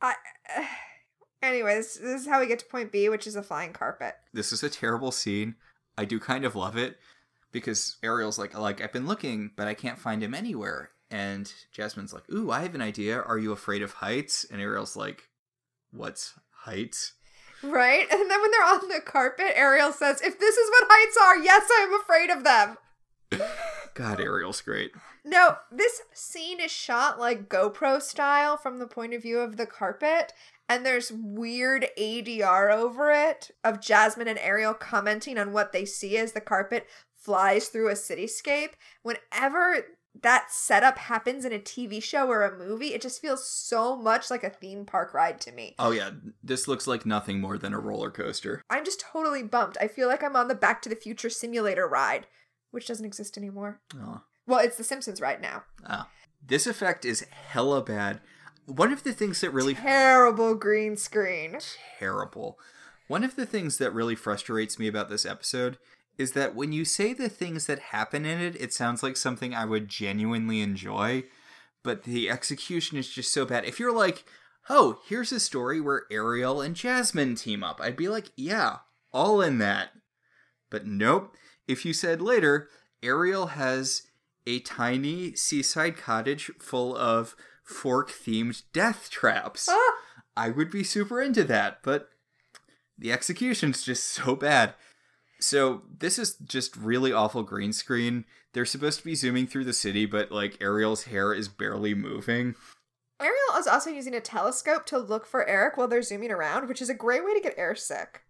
I. <sighs> anyway, this, this is how we get to point B, which is a flying carpet. this is a terrible scene. I do kind of love it because Ariel's like, like I've been looking, but I can't find him anywhere. And Jasmine's like, "Ooh, I have an idea. Are you afraid of heights?" And Ariel's like, "What's heights?" Right? And then when they're on the carpet, Ariel says, if this is what heights are, yes, I am afraid of them. God, Ariel's great. No, this scene is shot like GoPro style from the point of view of the carpet, and there's weird ADR over it of Jasmine and Ariel commenting on what they see as the carpet flies through a cityscape. Whenever that setup happens in a TV show or a movie, it just feels so much like a theme park ride to me. Oh yeah, this looks like nothing more than a roller coaster. I'm just totally bumped. I feel like I'm on the Back to the Future simulator ride, which doesn't exist anymore. Oh. Well, it's the Simpsons ride now. Ah. This effect is hella bad. One of the things that really Terrible green screen. terrible. One of the things that really frustrates me about this episode is that when you say the things that happen in it, it sounds like something I would genuinely enjoy, but the execution is just so bad. If you're like, oh, here's a story where Ariel and Jasmine team up, I'd be like, yeah, all in that. But nope. If you said later, Ariel has a tiny seaside cottage full of fork themed death traps. Ah! I would be super into that, but the execution's just so bad. So this is just really awful green screen. They're supposed to be zooming through the city, but like Ariel's hair is barely moving. Ariel is also using a telescope to look for Eric while they're zooming around, which is a great way to get air sick.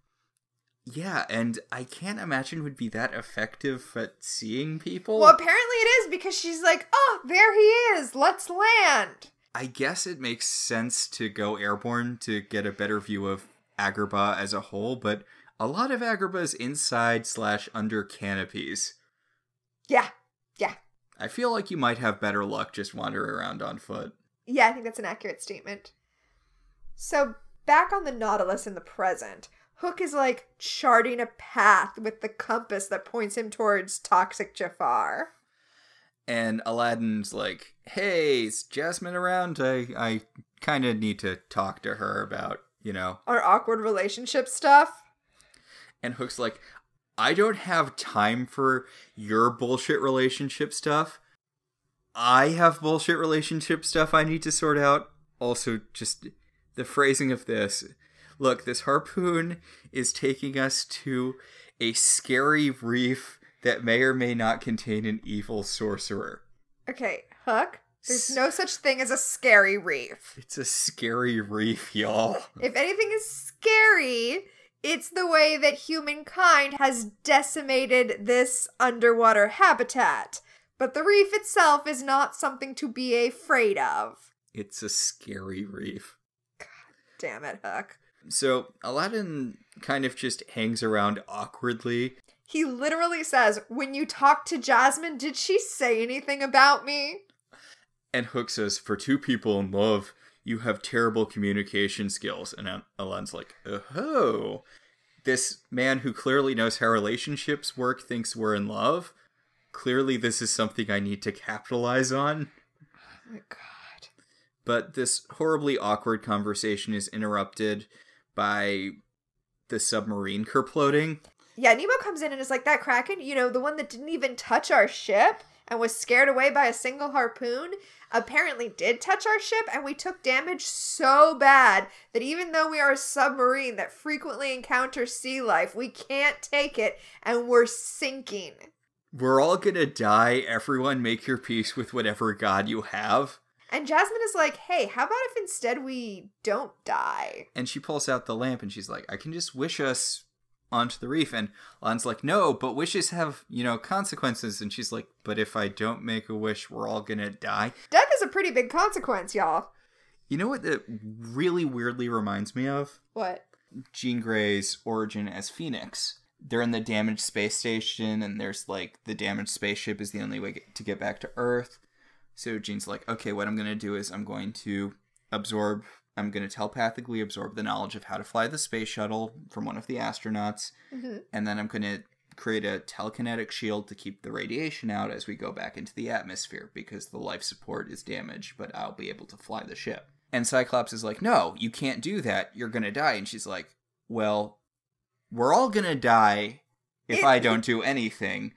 Yeah, and I can't imagine would be that effective at seeing people. Well, apparently it is because she's like, oh, there he is. Let's land. I guess it makes sense to go airborne to get a better view of Agrabah as a whole, but a lot of Agrabah is inside slash under canopies. Yeah. Yeah. I feel like you might have better luck just wandering around on foot. Yeah, I think that's an accurate statement. So, back on the Nautilus in the present, Hook is like charting a path with the compass that points him towards Toxic Jafar. And Aladdin's like, "Hey, is Jasmine around? I I kind of need to talk to her about, you know." Our awkward relationship stuff. And Hook's like, "I don't have time for your bullshit relationship stuff. I have bullshit relationship stuff I need to sort out. Also, just the phrasing of this. Look, this harpoon is taking us to a scary reef that may or may not contain an evil sorcerer. Okay, Hook, there's no such thing as a scary reef. It's a scary reef, y'all. If anything is scary, it's the way that humankind has decimated this underwater habitat. But the reef itself is not something to be afraid of. It's a scary reef. God damn it, Hook. So Aladdin kind of just hangs around awkwardly. He literally says, When you talked to Jasmine, did she say anything about me? And Hook says, For two people in love, you have terrible communication skills. And Aladdin's like, Oh, this man who clearly knows how relationships work thinks we're in love. Clearly, this is something I need to capitalize on. Oh my god. But this horribly awkward conversation is interrupted by the submarine kerploding. Yeah, Nemo comes in and is like, That Kraken, you know, the one that didn't even touch our ship and was scared away by a single harpoon, apparently did touch our ship, and we took damage so bad that even though we are a submarine that frequently encounters sea life, we can't take it and we're sinking. We're all gonna die. Everyone make your peace with whatever god you have. And Jasmine is like, hey, how about if instead we don't die? And she pulls out the lamp and she's like, I can just wish us onto the reef. And Lan's like, no, but wishes have, you know, consequences. And she's like, but if I don't make a wish, we're all gonna die. Death is a pretty big consequence, y'all. You know what that really weirdly reminds me of? What? Jean Grey's origin as Phoenix. They're in the damaged space station, and there's like the damaged spaceship is the only way to get back to Earth. So Jean's like, okay, what I'm gonna do is I'm going to absorb, I'm gonna telepathically absorb the knowledge of how to fly the space shuttle from one of the astronauts, Mhm. and then I'm gonna create a telekinetic shield to keep the radiation out as we go back into the atmosphere because the life support is damaged, but I'll be able to fly the ship. And Cyclops is like, no, you can't do that. You're gonna die. And she's like, well, we're all gonna die if I <laughs> don't do anything.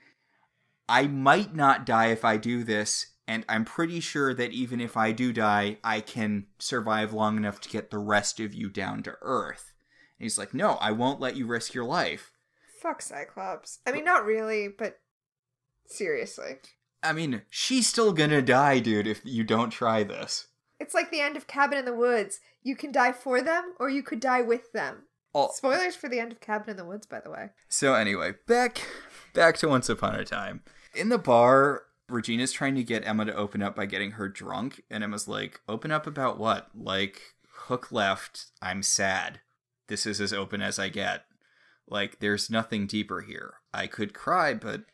I might not die if I do this, and I'm pretty sure that even if I do die, I can survive long enough to get the rest of you down to Earth. And he's like, No, I won't let you risk your life. Fuck Cyclops. I mean, not really, but seriously. I mean, she's still gonna die, dude, if you don't try this. It's like the end of Cabin in the Woods. You can die for them, or you could die with them. Oh, Spoilers for the end of Cabin in the Woods, by the way. So anyway, back back to Once Upon a Time. In the bar, Regina's trying to get Emma to open up by getting her drunk, and Emma's like, "Open up about what? Like Hook left. I'm sad. This is as open as I get. Like there's nothing deeper here. I could cry, but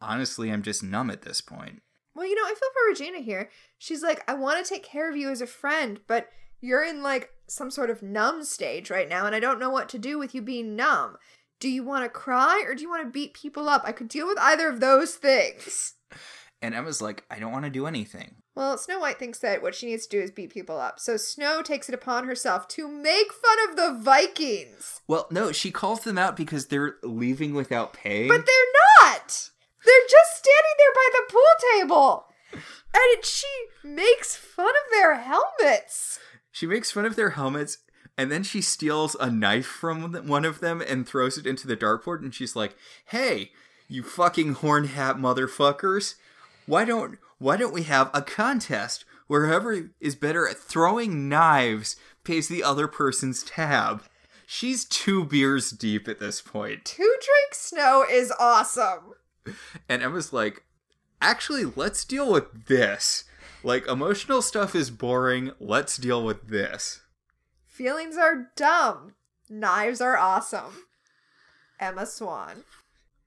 honestly, I'm just numb at this point." Well, you know, I feel for Regina here. She's like, I want to take care of you as a friend, but you're in like some sort of numb stage right now, and I don't know what to do with you being numb. Do you want to cry or do you want to beat people up? I could deal with either of those things. <laughs> And Emma's like, "I don't want to do anything." Well, Snow White thinks that what she needs to do is beat people up. So Snow takes it upon herself to make fun of the Vikings. Well, no, she calls them out because they're leaving without pay. But they're not. They're just standing there by the pool table. And it, she makes fun of their helmets. She makes fun of their helmets, and then she steals a knife from one of them and throws it into the dartboard. And she's like, "Hey, you fucking horn hat motherfuckers! Why don't why don't we have a contest where whoever is better at throwing knives pays the other person's tab. She's two beers deep at this point. Two drink snow is awesome. And Emma's like, actually, let's deal with this. Like, emotional stuff is boring. Let's deal with this. Feelings are dumb. Knives are awesome. Emma Swan.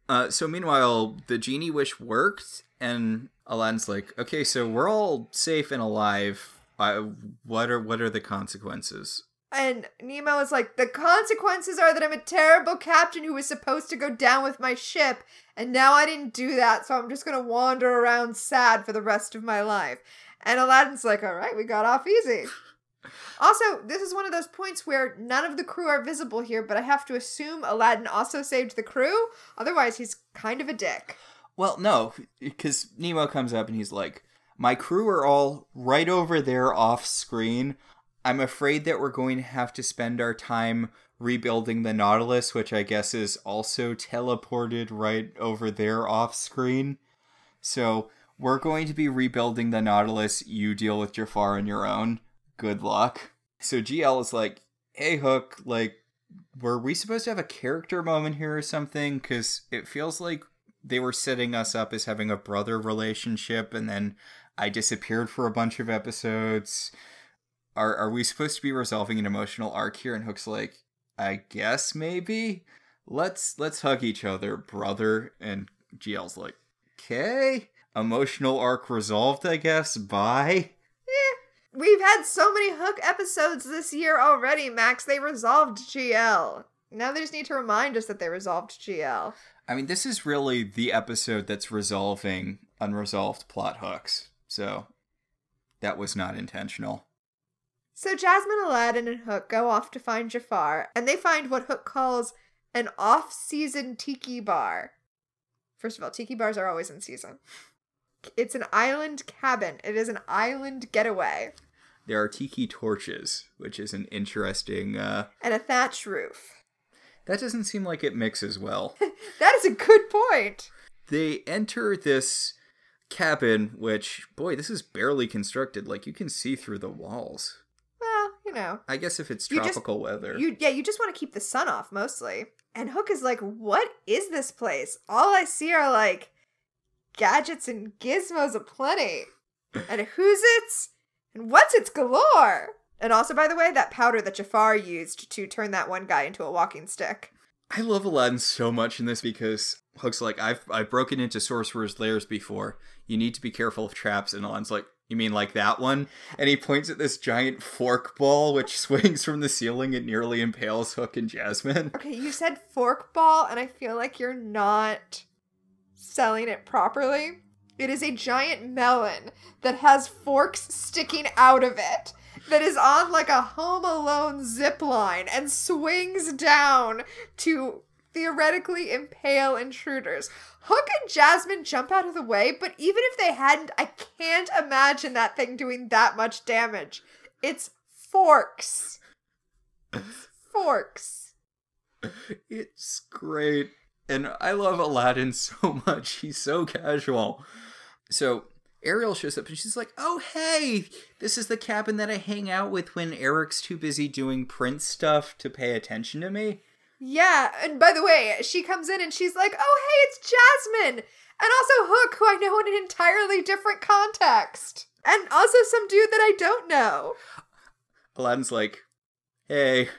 Uh, so meanwhile, the genie wish worked, and Aladdin's like, "Okay, so we're all safe and alive. Uh, what are what are the consequences?" And Nemo is like, the consequences are that I'm a terrible captain who was supposed to go down with my ship, and now I didn't do that, so I'm just gonna wander around sad for the rest of my life. And Aladdin's like, all right, we got off easy. <laughs> Also, this is one of those points where none of the crew are visible here, but I have to assume Aladdin also saved the crew. Otherwise, he's kind of a dick. Well, no, because Nemo comes up and he's like, "My crew are all right over there off screen. I'm afraid that we're going to have to spend our time rebuilding the Nautilus, which I guess is also teleported right over there off screen. So we're going to be rebuilding the Nautilus. You deal with Jafar on your own. Good luck." So GL is like, "Hey Hook, like." Were we supposed to have a character moment here or something? Because it feels like they were setting us up as having a brother relationship and then I disappeared for a bunch of episodes. Are are we supposed to be resolving an emotional arc here? And Hook's like, I guess maybe. Let's let's hug each other, brother. And GL's like, okay. Emotional arc resolved, I guess. Bye. Eh, we've had so many Hook episodes this year already, Max. They resolved GL. Now they just need to remind us that they resolved GL. I mean, this is really the episode that's resolving unresolved plot hooks. So that was not intentional. So Jasmine, Aladdin, and Hook go off to find Jafar, and they find what Hook calls an off-season tiki bar. First of all, tiki bars are always in season. It's an island cabin. It is an island getaway There are tiki torches, which is an interesting. Uh, and a thatch roof. That doesn't seem like it mixes well. <laughs> That is a good point. they enter this cabin, which, boy, this is barely constructed. Like, you can see through the walls. Well, you know, I guess if it's You just- tropical weather. you yeah, you just want to keep the sun off mostly. And Hook is like, "What is this place? All I see are like gadgets and gizmos aplenty, and who's it's and what's its galore." And also, by the way, that powder that Jafar used to turn that one guy into a walking stick. I love Aladdin so much in this because Hook's like, I've I've broken into sorcerers' lairs before. You need to be careful of traps. And Aladdin's like, You mean like that one? And he points at this giant fork ball which <laughs> swings from the ceiling and nearly impales Hook and Jasmine. Okay, you said fork ball, and I feel like you're not selling it properly. It is a giant melon that has forks sticking out of it, that is on like a Home Alone zip line and swings down to theoretically impale intruders. Hook and Jasmine jump out of the way, but even if they hadn't, I can't imagine that thing doing that much damage. It's forks. Forks. It's great. And I love Aladdin <laughs> so much. He's so casual. So Ariel shows up and she's like, Oh, hey, this is the cabin that I hang out with when Eric's too busy doing Prince stuff to pay attention to me. Yeah, and by the way, she comes in and she's like, "Oh, hey, it's Jasmine." And also Hook, who I know in an entirely different context. And also some dude that I don't know. Aladdin's like, Hey,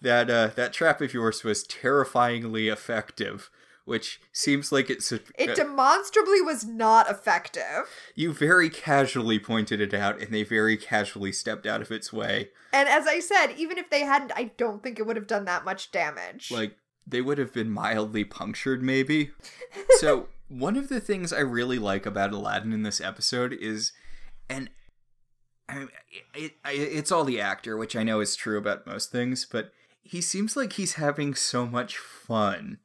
that uh, that trap of yours was terrifyingly effective. Which seems like it's a, It uh, demonstrably was not effective. you very casually pointed it out, and they very casually stepped out of its way. And as I said, even if they hadn't, I don't think it would have done that much damage. like they would have been mildly punctured maybe <laughs> so one of the things i really like about aladdin in this episode is and I mean, it, it, it's all the actor which i know is true about most things but he seems like he's having so much fun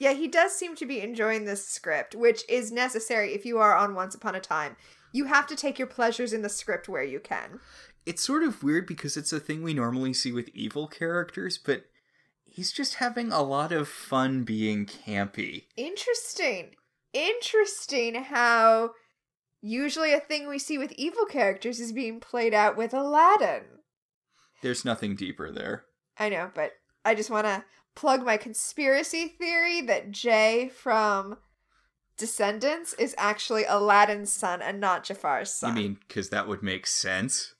yeah, he does seem to be enjoying this script, which is necessary if you are on Once Upon a Time. You have to take your pleasures in the script where you can. it's sort of weird because it's a thing we normally see with evil characters but he's just having a lot of fun being campy Interesting. Interesting how Usually, a thing we see with evil characters is being played out with Aladdin. There's nothing deeper there. I know, but I just want to plug my conspiracy theory that Jay from Descendants is actually Aladdin's son and not Jafar's son. You mean because that would make sense?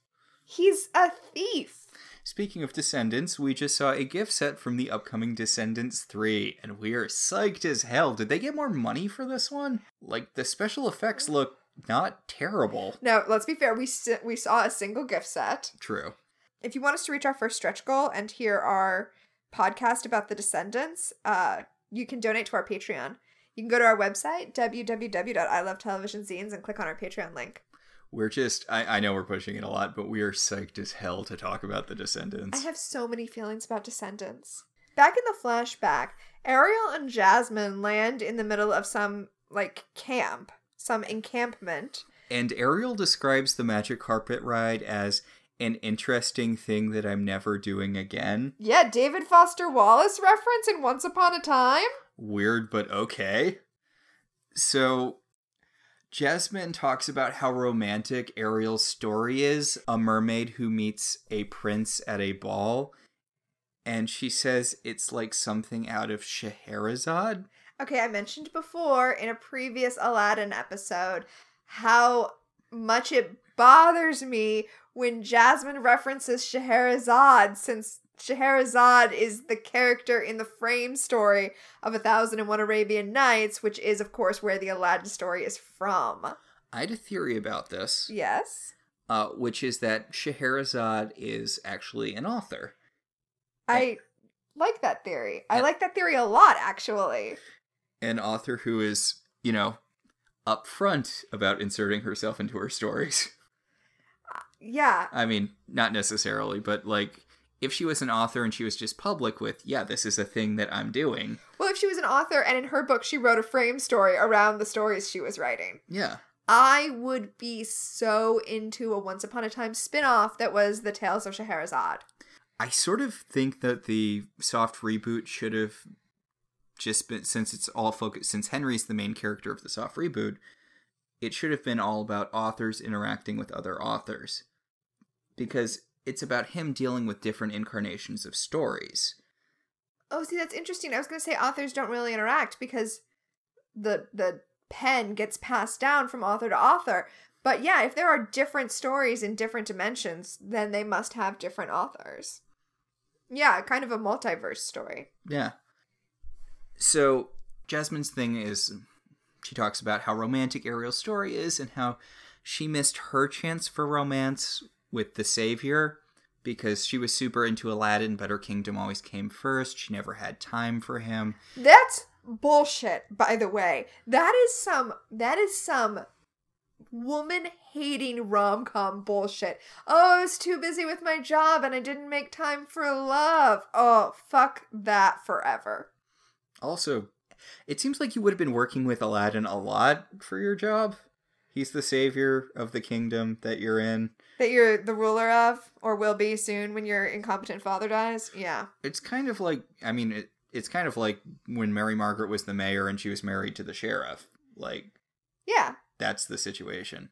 He's a thief. Speaking of Descendants, we just saw a gift set from the upcoming Descendants 3, and we are psyched as hell. Did they get more money for this one? Like, the special effects mm. look not terrible. No, let's be fair. We si- we saw a single gift set. True. If you want us to reach our first stretch goal and hear our podcast about the Descendants, uh, you can donate to our Patreon. You can go to our website www.ilovetelevisionzines and click on our Patreon link. We're just, I, I know we're pushing it a lot, but we are psyched as hell to talk about the Descendants. I have so many feelings about Descendants. Back in the flashback, Ariel and Jasmine land in the middle of some like camp, some encampment. And Ariel describes the magic carpet ride as an interesting thing that I'm never doing again. Yeah, David Foster Wallace reference in Once Upon a Time. Weird, but okay. So, Jasmine talks about how romantic Ariel's story is a mermaid who meets a prince at a ball. And she says it's like something out of Scheherazade. Okay, I mentioned before in a previous Aladdin episode how much it bothers me when Jasmine references Scheherazade, since Scheherazade is the character in the frame story of A Thousand and One Arabian Nights, which is, of course, where the Aladdin story is from. I had a theory about this, Yes. uh, which is that Scheherazade is actually an author. I like that theory. I like that theory a lot, actually. An author who is, you know, upfront about inserting herself into her stories. <laughs> Yeah. I mean, not necessarily, but like if she was an author and she was just public with, yeah, this is a thing that I'm doing. Well, if she was an author and in her book she wrote a frame story around the stories she was writing, Yeah. I would be so into a Once Upon a Time spin-off that was the Tales of Scheherazade. I sort of think that the soft reboot should have just been since it's all focused since Henry's the main character of the soft reboot, it should have been all about authors interacting with other authors. Because it's about him dealing with different incarnations of stories. Oh, see, that's interesting. I was going to say authors don't really interact because the the pen gets passed down from author to author. But yeah, if there are different stories in different dimensions, then they must have different authors. Yeah, kind of a multiverse story. Yeah. So Jasmine's thing is she talks about how romantic Ariel's story is and how she missed her chance for romance with the savior because she was super into Aladdin, but her kingdom always came first. She never had time for him. That's bullshit, by the way. That is some that is some woman hating rom com bullshit. Oh, I was too busy with my job and I didn't make time for love. Oh, fuck that forever. Also, it seems like you would have been working with Aladdin a lot for your job. He's the savior of the kingdom that you're in. That you're the ruler of, or will be soon when your incompetent father dies. Yeah. It's kind of like, I mean, it, it's kind of like when Mary Margaret was the mayor and she was married to the sheriff. Like, Yeah. that's the situation.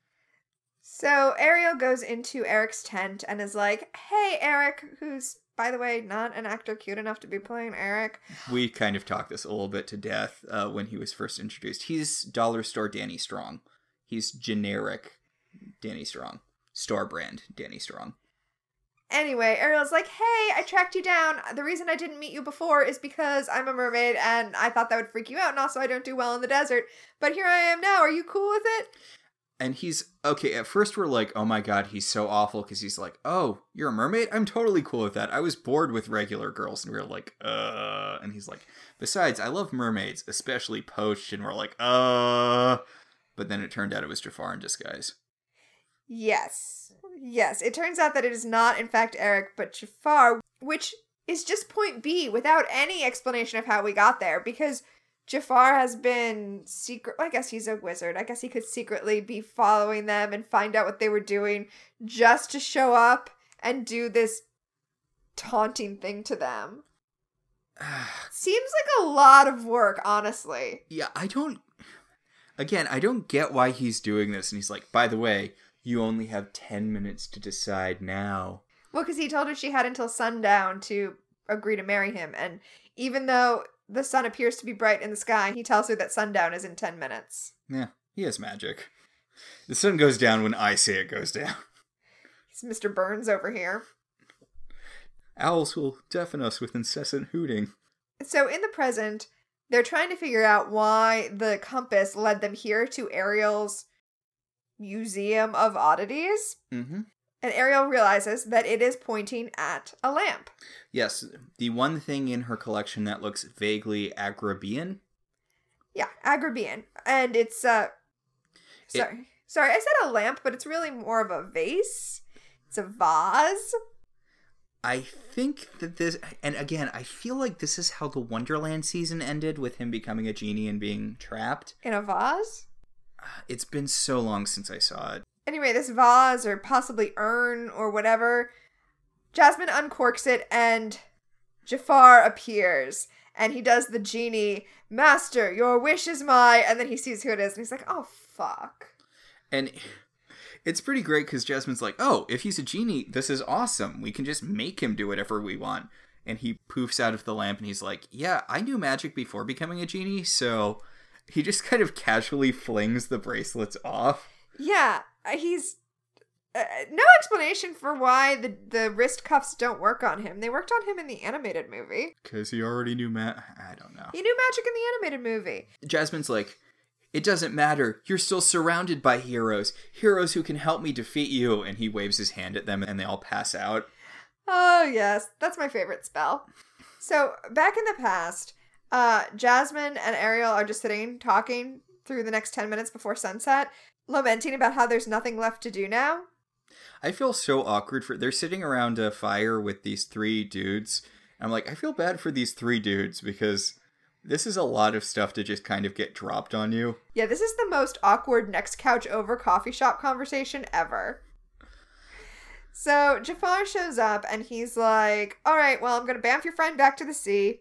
So Ariel goes into Eric's tent and is like, hey, Eric, who's, by the way, not an actor cute enough to be playing Eric. We kind of talked this a little bit to death uh, when he was first introduced. He's dollar store Danny Strong. He's generic Danny Strong. Store brand Danny Strong. Anyway, Ariel's like, hey, I tracked you down. The reason I didn't meet you before is because I'm a mermaid and I thought that would freak you out, and also I don't do well in the desert. But here I am now. Are you cool with it? And he's okay. At first, we're like, oh my god, he's so awful because he's like, oh, you're a mermaid? I'm totally cool with that. I was bored with regular girls. And we are like, uh. And he's like, besides, I love mermaids, especially poached. And we're like, uh. But then it turned out it was Jafar in disguise. Yes. Yes. It turns out that it is not, in fact, Eric, but Jafar, which is just point B without any explanation of how we got there because Jafar has been secret. I guess he's a wizard. I guess he could secretly be following them and find out what they were doing just to show up and do this taunting thing to them. <sighs> Seems like a lot of work, honestly. Yeah, I don't. Again, I don't get why he's doing this. And he's like, by the way, you only have 10 minutes to decide now. Well, because he told her she had until sundown to agree to marry him. And even though the sun appears to be bright in the sky, he tells her that sundown is in 10 minutes. Yeah, he has magic. The sun goes down when I say it goes down. <laughs> He's Mr. Burns over here. Owls will deafen us with incessant hooting. So in the present, they're trying to figure out why the compass led them here to Ariel's Museum of Oddities. Mm-hmm. And Ariel realizes that it is pointing at a lamp. Yes, the one thing in her collection that looks vaguely Agrabian. Yeah, Agrabian. And it's uh It- sorry. sorry, I said a lamp, but it's really more of a vase. It's a vase. I think that this, and again, I feel like this is how the Wonderland season ended with him becoming a genie and being trapped. In a vase? It's been so long since I saw it. Anyway, this vase or possibly urn or whatever, Jasmine uncorks it and Jafar appears and he does the genie, Master, your wish is my, and then he sees who it is and he's like, oh fuck. And it's pretty great because Jasmine's like, oh, if he's a genie, this is awesome. We can just make him do whatever we want. And he poofs out of the lamp and he's like, yeah, I knew magic before becoming a genie, so he just kind of casually flings the bracelets off. Yeah, uh, he's. Uh, no explanation for why the, the wrist cuffs don't work on him. They worked on him in the animated movie. Because he already knew ma- I don't know. He knew magic in the animated movie. Jasmine's like, it doesn't matter. You're still surrounded by heroes. Heroes who can help me defeat you. And he waves his hand at them and they all pass out. Oh, yes. That's my favorite spell. So, back in the past, uh, Jasmine and Ariel are just sitting talking through the next 10 minutes before sunset, lamenting about how there's nothing left to do now. I feel so awkward for. They're sitting around a fire with these three dudes. I'm like, I feel bad for these three dudes because this is a lot of stuff to just kind of get dropped on you. Yeah, this is the most awkward next couch over coffee shop conversation ever. So Jafar shows up and he's like, All right, well, I'm going to bamf your friend back to the sea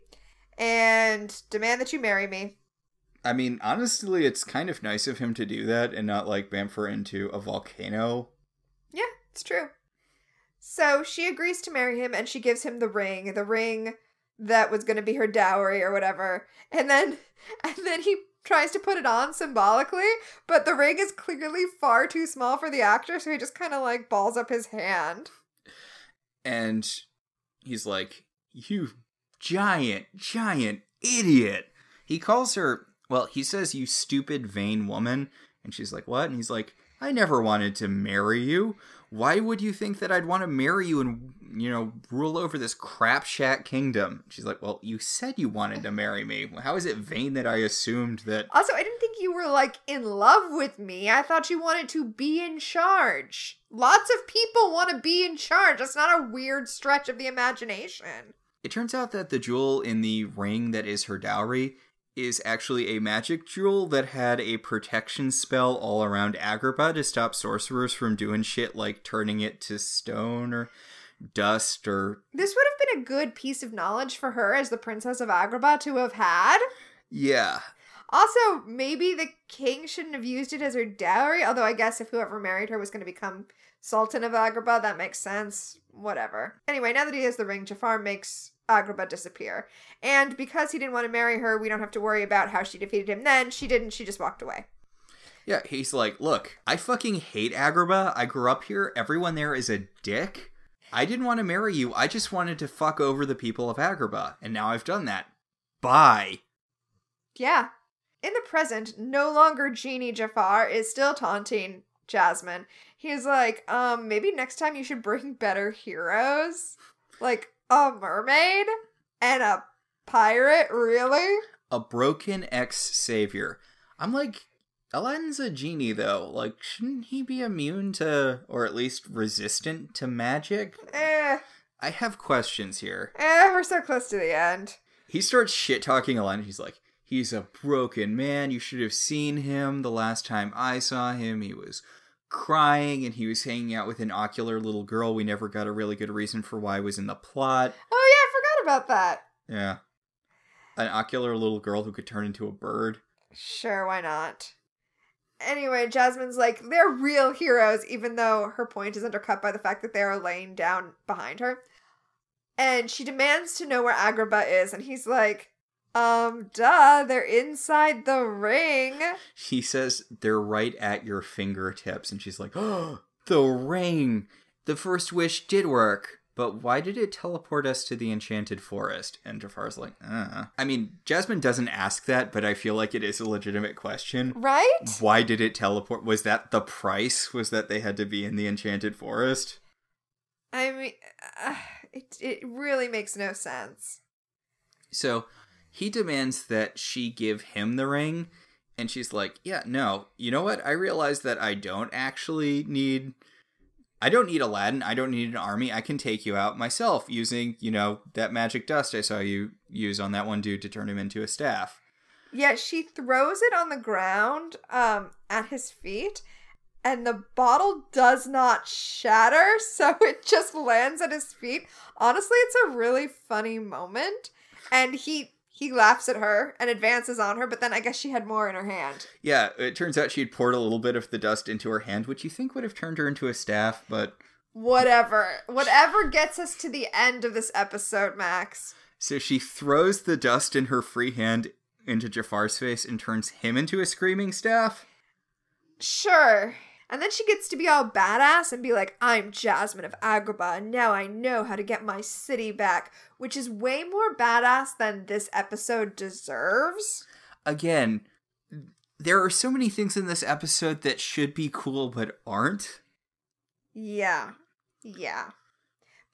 and demand that you marry me. I mean, honestly, it's kind of nice of him to do that and not like bamfer into a volcano. Yeah, it's true. So she agrees to marry him and she gives him the ring, the ring that was going to be her dowry or whatever. And then <laughs> and then he tries to put it on symbolically, but the ring is clearly far too small for the actor, so he just kind of like balls up his hand. And he's like, You giant, giant idiot. He calls her, well, he says, You stupid, vain woman. And she's like, What? And he's like, I never wanted to marry you. Why would you think that I'd want to marry you and, you know, rule over this crap shack kingdom? She's like, Well, you said you wanted to marry me. How is it vain that I assumed that. <laughs> Also, I didn't think you were like in love with me. I thought you wanted to be in charge. Lots of people want to be in charge. That's not a weird stretch of the imagination. It turns out that the jewel in the ring that is her dowry is actually a magic jewel that had a protection spell all around Agrabah to stop sorcerers from doing shit like turning it to stone or dust or This would have been a good piece of knowledge for her as the princess of Agrabah to have had. yeah. Also, maybe the king shouldn't have used it as her dowry, although I guess if whoever married her was going to become Sultan of Agrabah, that makes sense. Whatever. Anyway, now that he has the ring, Jafar makes Agrabah disappear. And because he didn't want to marry her, we don't have to worry about how she defeated him then. She didn't, she just walked away. Yeah, he's like, "Look, I fucking hate Agrabah. I grew up here. Everyone there is a dick. I didn't want to marry you. I just wanted to fuck over the people of Agrabah, and now I've done that. Bye." Yeah. In the present, no longer Genie Jafar is still taunting Jasmine. He's like, um, maybe next time you should bring better heroes. Like a mermaid and a pirate, really? a broken ex savior. I'm like, Aladdin's a genie though. Like, shouldn't he be immune to, or at least resistant to magic? Eh, I have questions here. eh, we're so close to the end. He starts shit talking Aladdin. He's like, he's a broken man. You should have seen him the last time I saw him. He was crying and he was hanging out with an oracle little girl. We never got a really good reason for why it was in the plot. Oh yeah, I forgot about that. Yeah. An oracle little girl who could turn into a bird. Sure, why not? Anyway, Jasmine's like, they're real heroes, even though her point is undercut by the fact that they are laying down behind her. And she demands to know where Agrabah is, and he's like, um, duh, they're inside the ring. He says they're right at your fingertips, and she's like, oh, the ring! The first wish did work. But why did it teleport us to the enchanted forest? And Jafar's like, uh. I mean, Jasmine doesn't ask that, but I feel like it is a legitimate question. Right? Why did it teleport? Was that the price? Was that they had to be in the enchanted forest? I mean, uh, it, it really makes no sense. So he demands that she give him the ring, and she's like, Yeah, no. You know what? I realize that I don't actually need. I don't need Aladdin. I don't need an army. I can take you out myself using, you know, that magic dust I saw you use on that one dude to turn him into a staff. Yeah, she throws it on the ground um, at his feet, and the bottle does not shatter, <laughs> so it just lands at his feet. Honestly, it's a really funny moment, and he he laughs at her and advances on her, but then I guess she had more in her hand. Yeah, it turns out she had poured a little bit of the dust into her hand, which you think would have turned her into a staff, but Whatever. Whatever gets us to the end of this episode, Max. so she throws the dust in her free hand into Jafar's face and turns him into a screaming staff. Sure. And then she gets to be all badass and be like, I'm Jasmine of Agrabah, and now I know how to get my city back, which is way more badass than this episode deserves. Again, there are so many things in this episode that should be cool but aren't. Yeah. Yeah.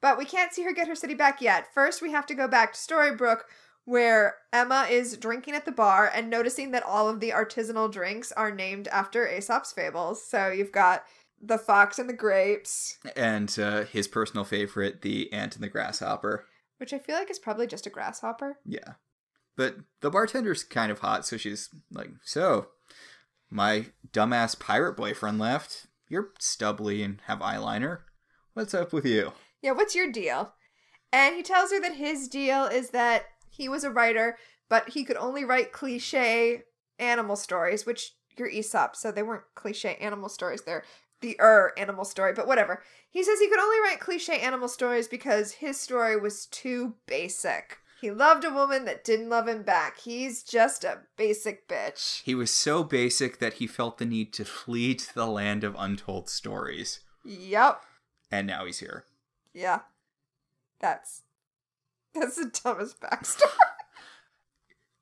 But we can't see her get her city back yet. First, we have to go back to Storybrooke, where Emma is drinking at the bar and noticing that all of the artisanal drinks are named after Aesop's fables. So you've got the fox and the grapes, And uh, his personal favorite, the ant and the grasshopper. which I feel like is probably just a grasshopper. Yeah. But the bartender's kind of hot, so she's like, So, my dumbass pirate boyfriend left. You're stubbly and have eyeliner. What's up with you? Yeah, what's your deal? And he tells her that his deal is that he was a writer, but he could only write cliche animal stories, which you're Aesop, so they weren't cliche animal stories. They're the er animal story, but whatever. He says he could only write cliche animal stories because his story was too basic. He loved a woman that didn't love him back. He's just a basic bitch. He was so basic that he felt the need to flee to the land of untold stories. Yep. And now he's here. Yeah. That's that's the dumbest backstory. <laughs>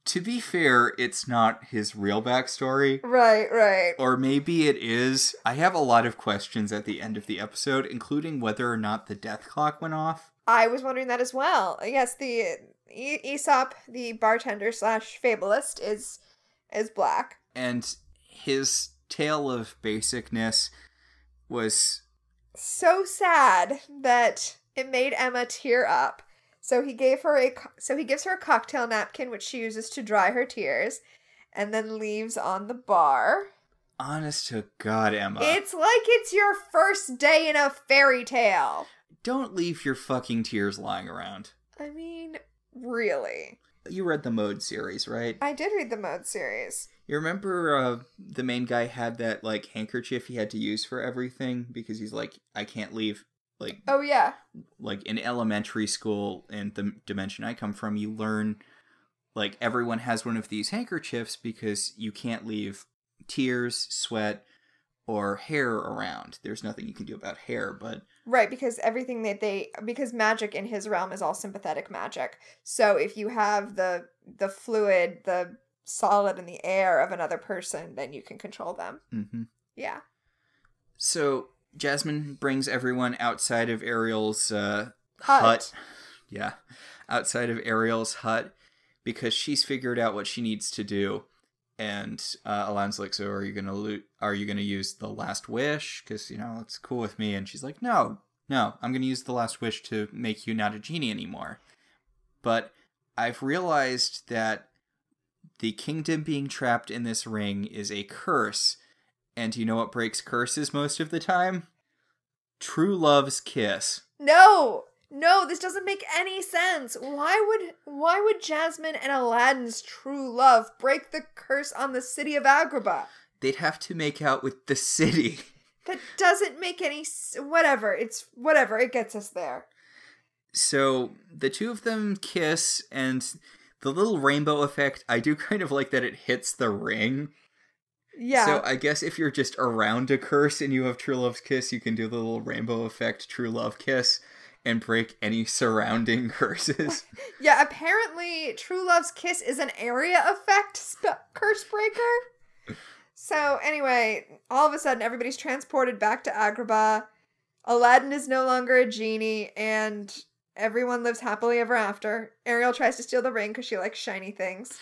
To be fair, it's not his real backstory. right, right. Or maybe it is. I have a lot of questions at the end of the episode, including whether or not the death clock went off. I was wondering that as well. Yes, the e- Aesop, the bartender slash fabulist, is is black. And his tale of basicness was So sad that it made Emma tear up. So he gave her a co- so he gives her a cocktail napkin which she uses to dry her tears, and then leaves on the bar. honest to God, Emma. It's like it's your first day in a fairy tale. Don't leave your fucking tears lying around. I mean, really. You read the Mode series, right? I did read the mode series. You remember uh, the main guy had that like handkerchief he had to use for everything because he's like, I can't leave. Like, Oh yeah. like in elementary school in the dimension I come from, you learn like everyone has one of these handkerchiefs because you can't leave tears, sweat, or hair around. There's nothing you can do about hair, but Right, because everything that they because magic in his realm is all sympathetic magic. So if you have the the fluid, the solid in the air of another person, then you can control them. Mm-hmm. Yeah. so Jasmine brings everyone outside of Ariel's uh, Hut. hut. Yeah, outside of Ariel's hut because she's figured out what she needs to do. And uh, like, "So are you gonna loot? Are you gonna use the last wish? Because you know it's cool with me." And she's like, "No, no, I'm gonna use the last wish to make you not a genie anymore." But I've realized that the kingdom being trapped in this ring is a curse. And you know what breaks curses most of the time? True love's kiss. No. No, this doesn't make any sense. Why would why would Jasmine and Aladdin's true love break the curse on the city of Agrabah? they'd have to make out with the city. <laughs> That doesn't make any s- whatever. It's whatever. It gets us there. So the two of them kiss, and the little rainbow effect, I do <laughs> kind of like that it hits the ring. Yeah. So I guess if you're just around a curse and you have True Love's Kiss, you can do the little rainbow effect True Love Kiss and break any surrounding <laughs> curses. <laughs> yeah, apparently True Love's Kiss is an area effect sp- curse breaker. so anyway, all of a sudden everybody's transported back to Agrabah. Aladdin is no longer a genie and everyone lives happily ever after. Ariel tries to steal the ring because she likes shiny things.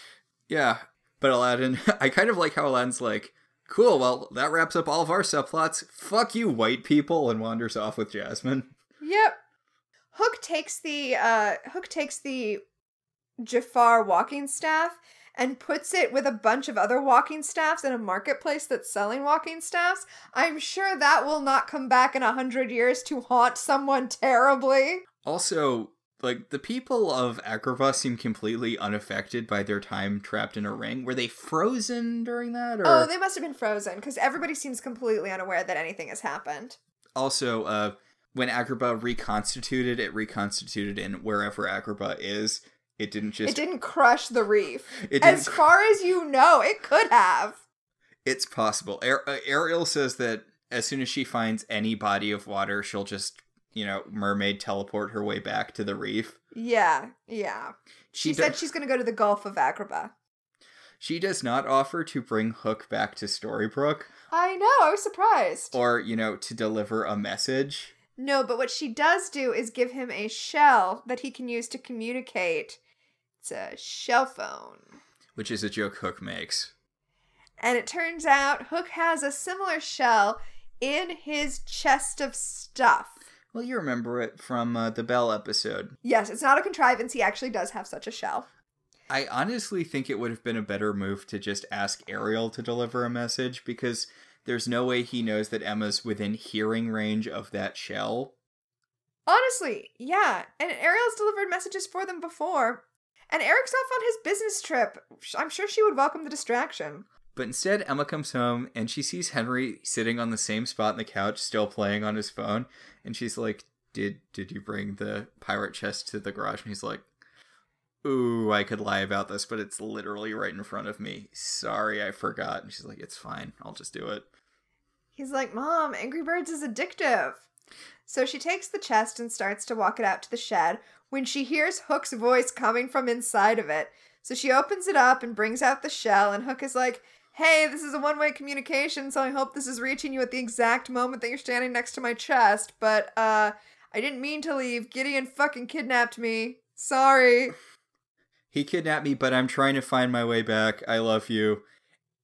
yeah, but Aladdin, <laughs> I kind of like how Aladdin's like, cool, well, that wraps up all of our subplots. Fuck you, white people, and wanders off with Jasmine. Yep. Hook takes the uh Hook takes the Jafar walking staff and puts it with a bunch of other walking staffs in a marketplace that's selling walking staffs. I'm sure that will not come back in a hundred years to haunt someone terribly. Also, like the people of Agrabah seem completely unaffected by their time trapped in a ring. Were they frozen during that, or Oh, they must have been frozen because everybody seems completely unaware that anything has happened. also uh, when Agrabah reconstituted, it reconstituted in wherever Agrabah is. It didn't just. It didn't crush the reef. <laughs> It as didn't far as you know, it could have. It's possible. Ar- uh, Ariel says that as soon as she finds any body of water, she'll just you know mermaid teleport her way back to the reef. Yeah, yeah. She, do- said she's going to go to the Gulf of Agrabah. she does not offer to bring Hook back to Storybrooke I know, I was surprised. or you know to deliver a message. No, but what she does do is give him a shell that he can use to communicate. It's a shell phone. which is a joke Hook makes. And it turns out Hook has a similar shell in his chest of stuff. Well, you remember it from uh, the Bell episode. Yes, it's not a contrivance. He actually does have such a shell. I honestly think it would have been a better move to just ask Ariel to deliver a message because there's no way he knows that Emma's within hearing range of that shell. Honestly, yeah. And Ariel's delivered messages for them before. And Eric's off on his business trip. I'm sure she would welcome the distraction. But instead, Emma comes home and she sees Henry sitting on the same spot on the couch, still playing on his phone. And she's like, "Did did you bring the pirate chest to the garage?" And he's like, "Ooh, I could lie about this, but it's literally right in front of me. Sorry, I forgot." And she's like, "It's fine. I'll just do it." He's like, Mom, Angry Birds is addictive. So she takes the chest and starts to walk it out to the shed when she hears Hook's voice coming from inside of it. So she opens it up and brings out the shell, and Hook is like, Hey, this is a one way communication, so I hope this is reaching you at the exact moment that you're standing next to my chest. But, uh, I didn't mean to leave. Gideon fucking kidnapped me. Sorry. <laughs> He kidnapped me, but I'm trying to find my way back. I love you.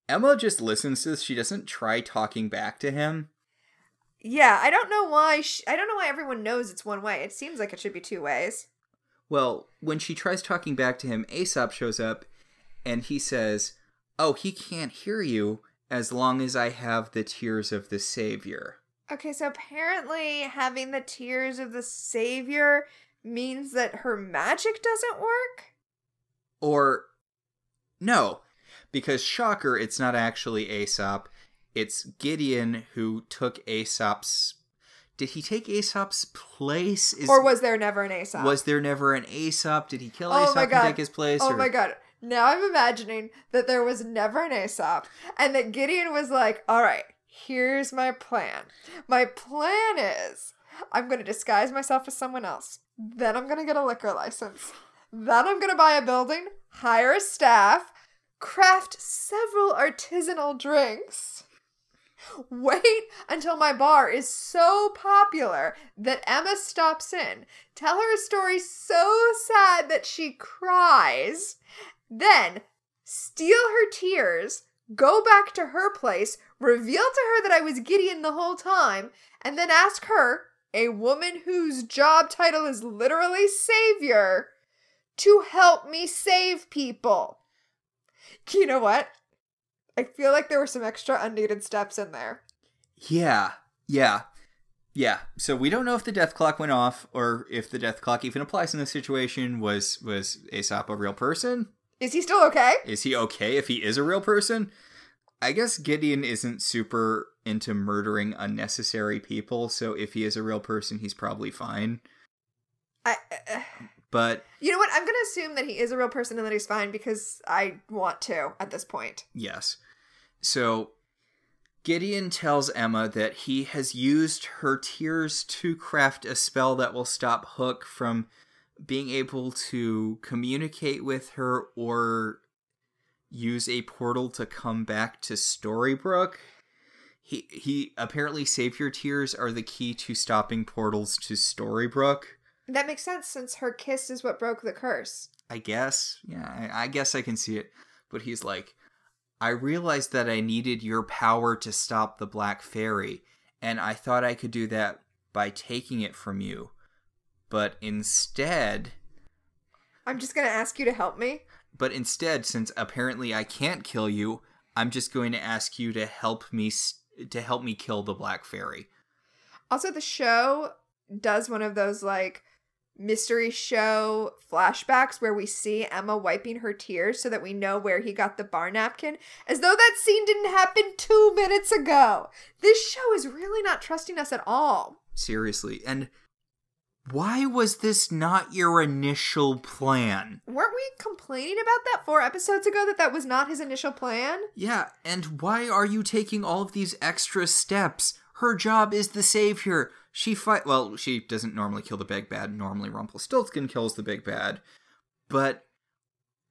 Emma just listens to this. She doesn't try talking back to him. Yeah, I don't know why. Sh- I don't know why everyone knows it's one way. It seems like it should be two ways. Well, when she tries talking back to him, Aesop shows up and he says, Oh, he can't hear you as long as I have the tears of the Savior. Okay, so apparently having the tears of the savior means that her magic doesn't work? Or, no, because shocker, it's not actually Aesop. It's Gideon who took Aesop's. Did he take Aesop's place? Is, or was there never an Aesop? was there never an Aesop? Did he kill Oh Aesop and take his place? Oh or- my god. Now I'm imagining that there was never an Aesop and that Gideon was like, all right, here's my plan. My plan is I'm going to disguise myself as someone else. Then I'm going to get a liquor license. Then I'm going to buy a building, hire a staff, craft several artisanal drinks. Wait until my bar is so popular that Emma stops in. Tell her a story so sad that she cries. Then steal her tears, go back to her place, reveal to her that I was Gideon the whole time, and then ask her, a woman whose job title is literally savior, to help me save people. You know what? I feel like there were some extra unneeded steps in there. Yeah, yeah, yeah. So we don't know if the death clock went off or if the death clock even applies in this situation. Was was Aesop a real person? Is he still okay? Is he okay if he is a real person? I guess Gideon isn't super into murdering unnecessary people, so if he is a real person, he's probably fine. I, uh, But you know what? I'm gonna assume that he is a real person and that he's fine because I want to at this point. yes. So Gideon tells Emma that he has used her tears to craft a spell that will stop Hook from being able to communicate with her or use a portal to come back to Storybrooke. He he apparently savior tears are the key to stopping portals to Storybrooke. That makes sense since her kiss is what broke the curse. I guess. Yeah, I, I guess I can see it. But he's like, I realized that I needed your power to stop the Black Fairy, and I thought I could do that by taking it from you. But instead, I'm just gonna ask you to help me. but instead, since apparently I can't kill you, I'm just going to ask you to help me to help me kill the Black Fairy. Also, the show does one of those like mystery show flashbacks where we see Emma wiping her tears so that we know where he got the bar napkin, as though that scene didn't happen two minutes ago. This show is really not trusting us at all. Seriously, and why was this not your initial plan? Weren't we complaining about that four episodes ago that that was not his initial plan? Yeah, and why are you taking all of these extra steps? Her job is the savior. She fight. Well, she doesn't normally kill the big bad. Normally, Rumpelstiltskin kills the big bad. But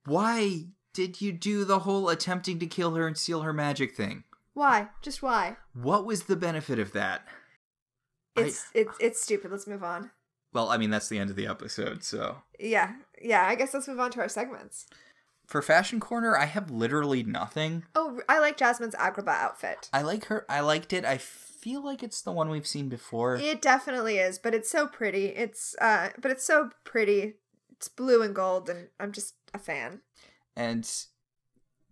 why did you do the whole attempting to kill her and steal her magic thing? Why? Just why? What was the benefit of that? I- It's it's it's stupid. Let's move on. Well, I mean, that's the end of the episode, so. Yeah, yeah. I guess let's move on to our segments. For Fashion Corner, I have literally nothing. Oh, I like Jasmine's Agrabah outfit. I like her. I liked it. I feel like it's the one we've seen before. It definitely is, but it's so pretty. It's uh but it's so pretty. It's blue and gold and I'm just a fan. and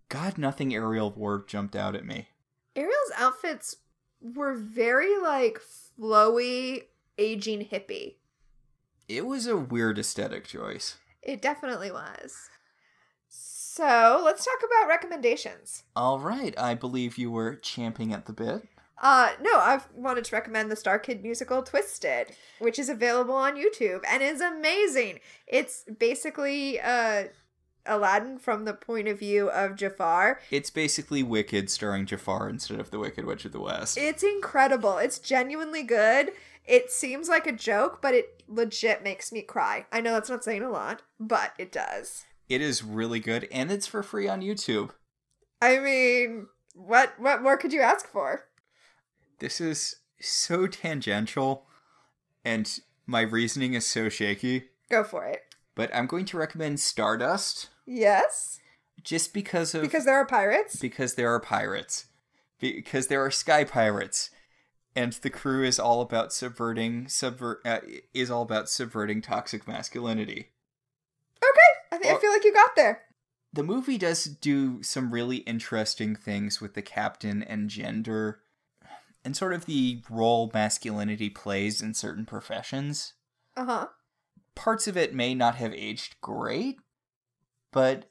God, nothing Ariel wore jumped out at me. Ariel's outfits were very like flowy aging hippie. It was a weird aesthetic choice. It definitely was. So, let's talk about recommendations. All right, I believe you were champing at the bit. Uh no, I've wanted to recommend the Star Kid musical Twisted, which is available on YouTube and is amazing. It's basically uh Aladdin from the point of view of Jafar. It's basically Wicked starring Jafar instead of the Wicked Witch of the West. It's incredible. It's genuinely good. It seems like a joke, but it legit makes me cry. I know that's not saying a lot, but it does. it is really good, and it's for free on YouTube. I mean, what what more could you ask for? This is so tangential, and my reasoning is so shaky. Go for it. But I'm going to recommend Stardust Yes, just because of because there are pirates. because there are pirates because there are sky pirates and the crew is all about subverting subvert uh, is all about subverting toxic masculinity Okay, I think I feel like you got there. the movie does do some really interesting things with the captain and gender and sort of the role masculinity plays in certain professions Uh huh. parts of it may not have aged great but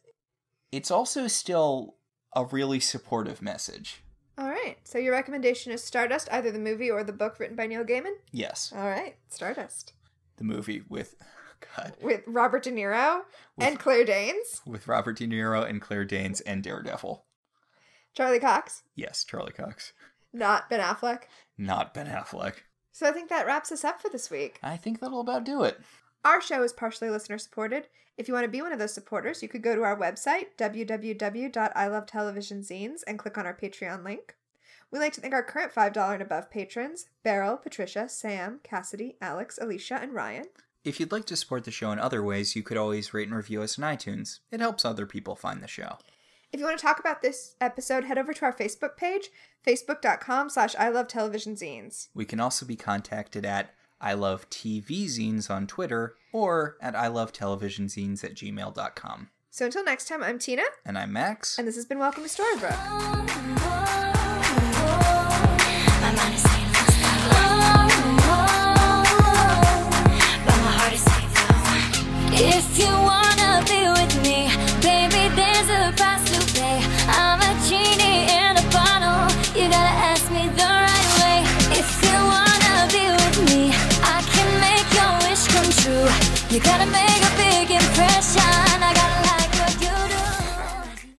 it's also still a really supportive message All right. So your recommendation is Stardust, either the movie or the book written by Neil Gaiman. yes All right, Stardust the movie with oh, god with Robert De Niro and Claire Danes, with Robert De Niro and Claire Danes and Daredevil. Charlie Cox, Yes, Charlie Cox. not Ben Affleck. Not Ben Affleck. So I think that wraps us up for this week. I think that'll about do it. Our show is partially listener supported. If you want to be one of those supporters, you could go to our website, www.ilovetelevisionzines, and click on our Patreon link. We'd like to thank our current $5 and above patrons Beryl, Patricia, Sam, Cassidy, Alex, Alicia, and Ryan. If you'd like to support the show in other ways, you could always rate and review us on iTunes. It helps other people find the show. If you want to talk about this episode, head over to our Facebook page, facebook.com slash I love television zines. We can also be contacted at I Love TV Zines on Twitter or at I Love Television Zines at gmail.com. So until next time, I'm Tina, And I'm Max. and this has been Welcome to Storybrooke.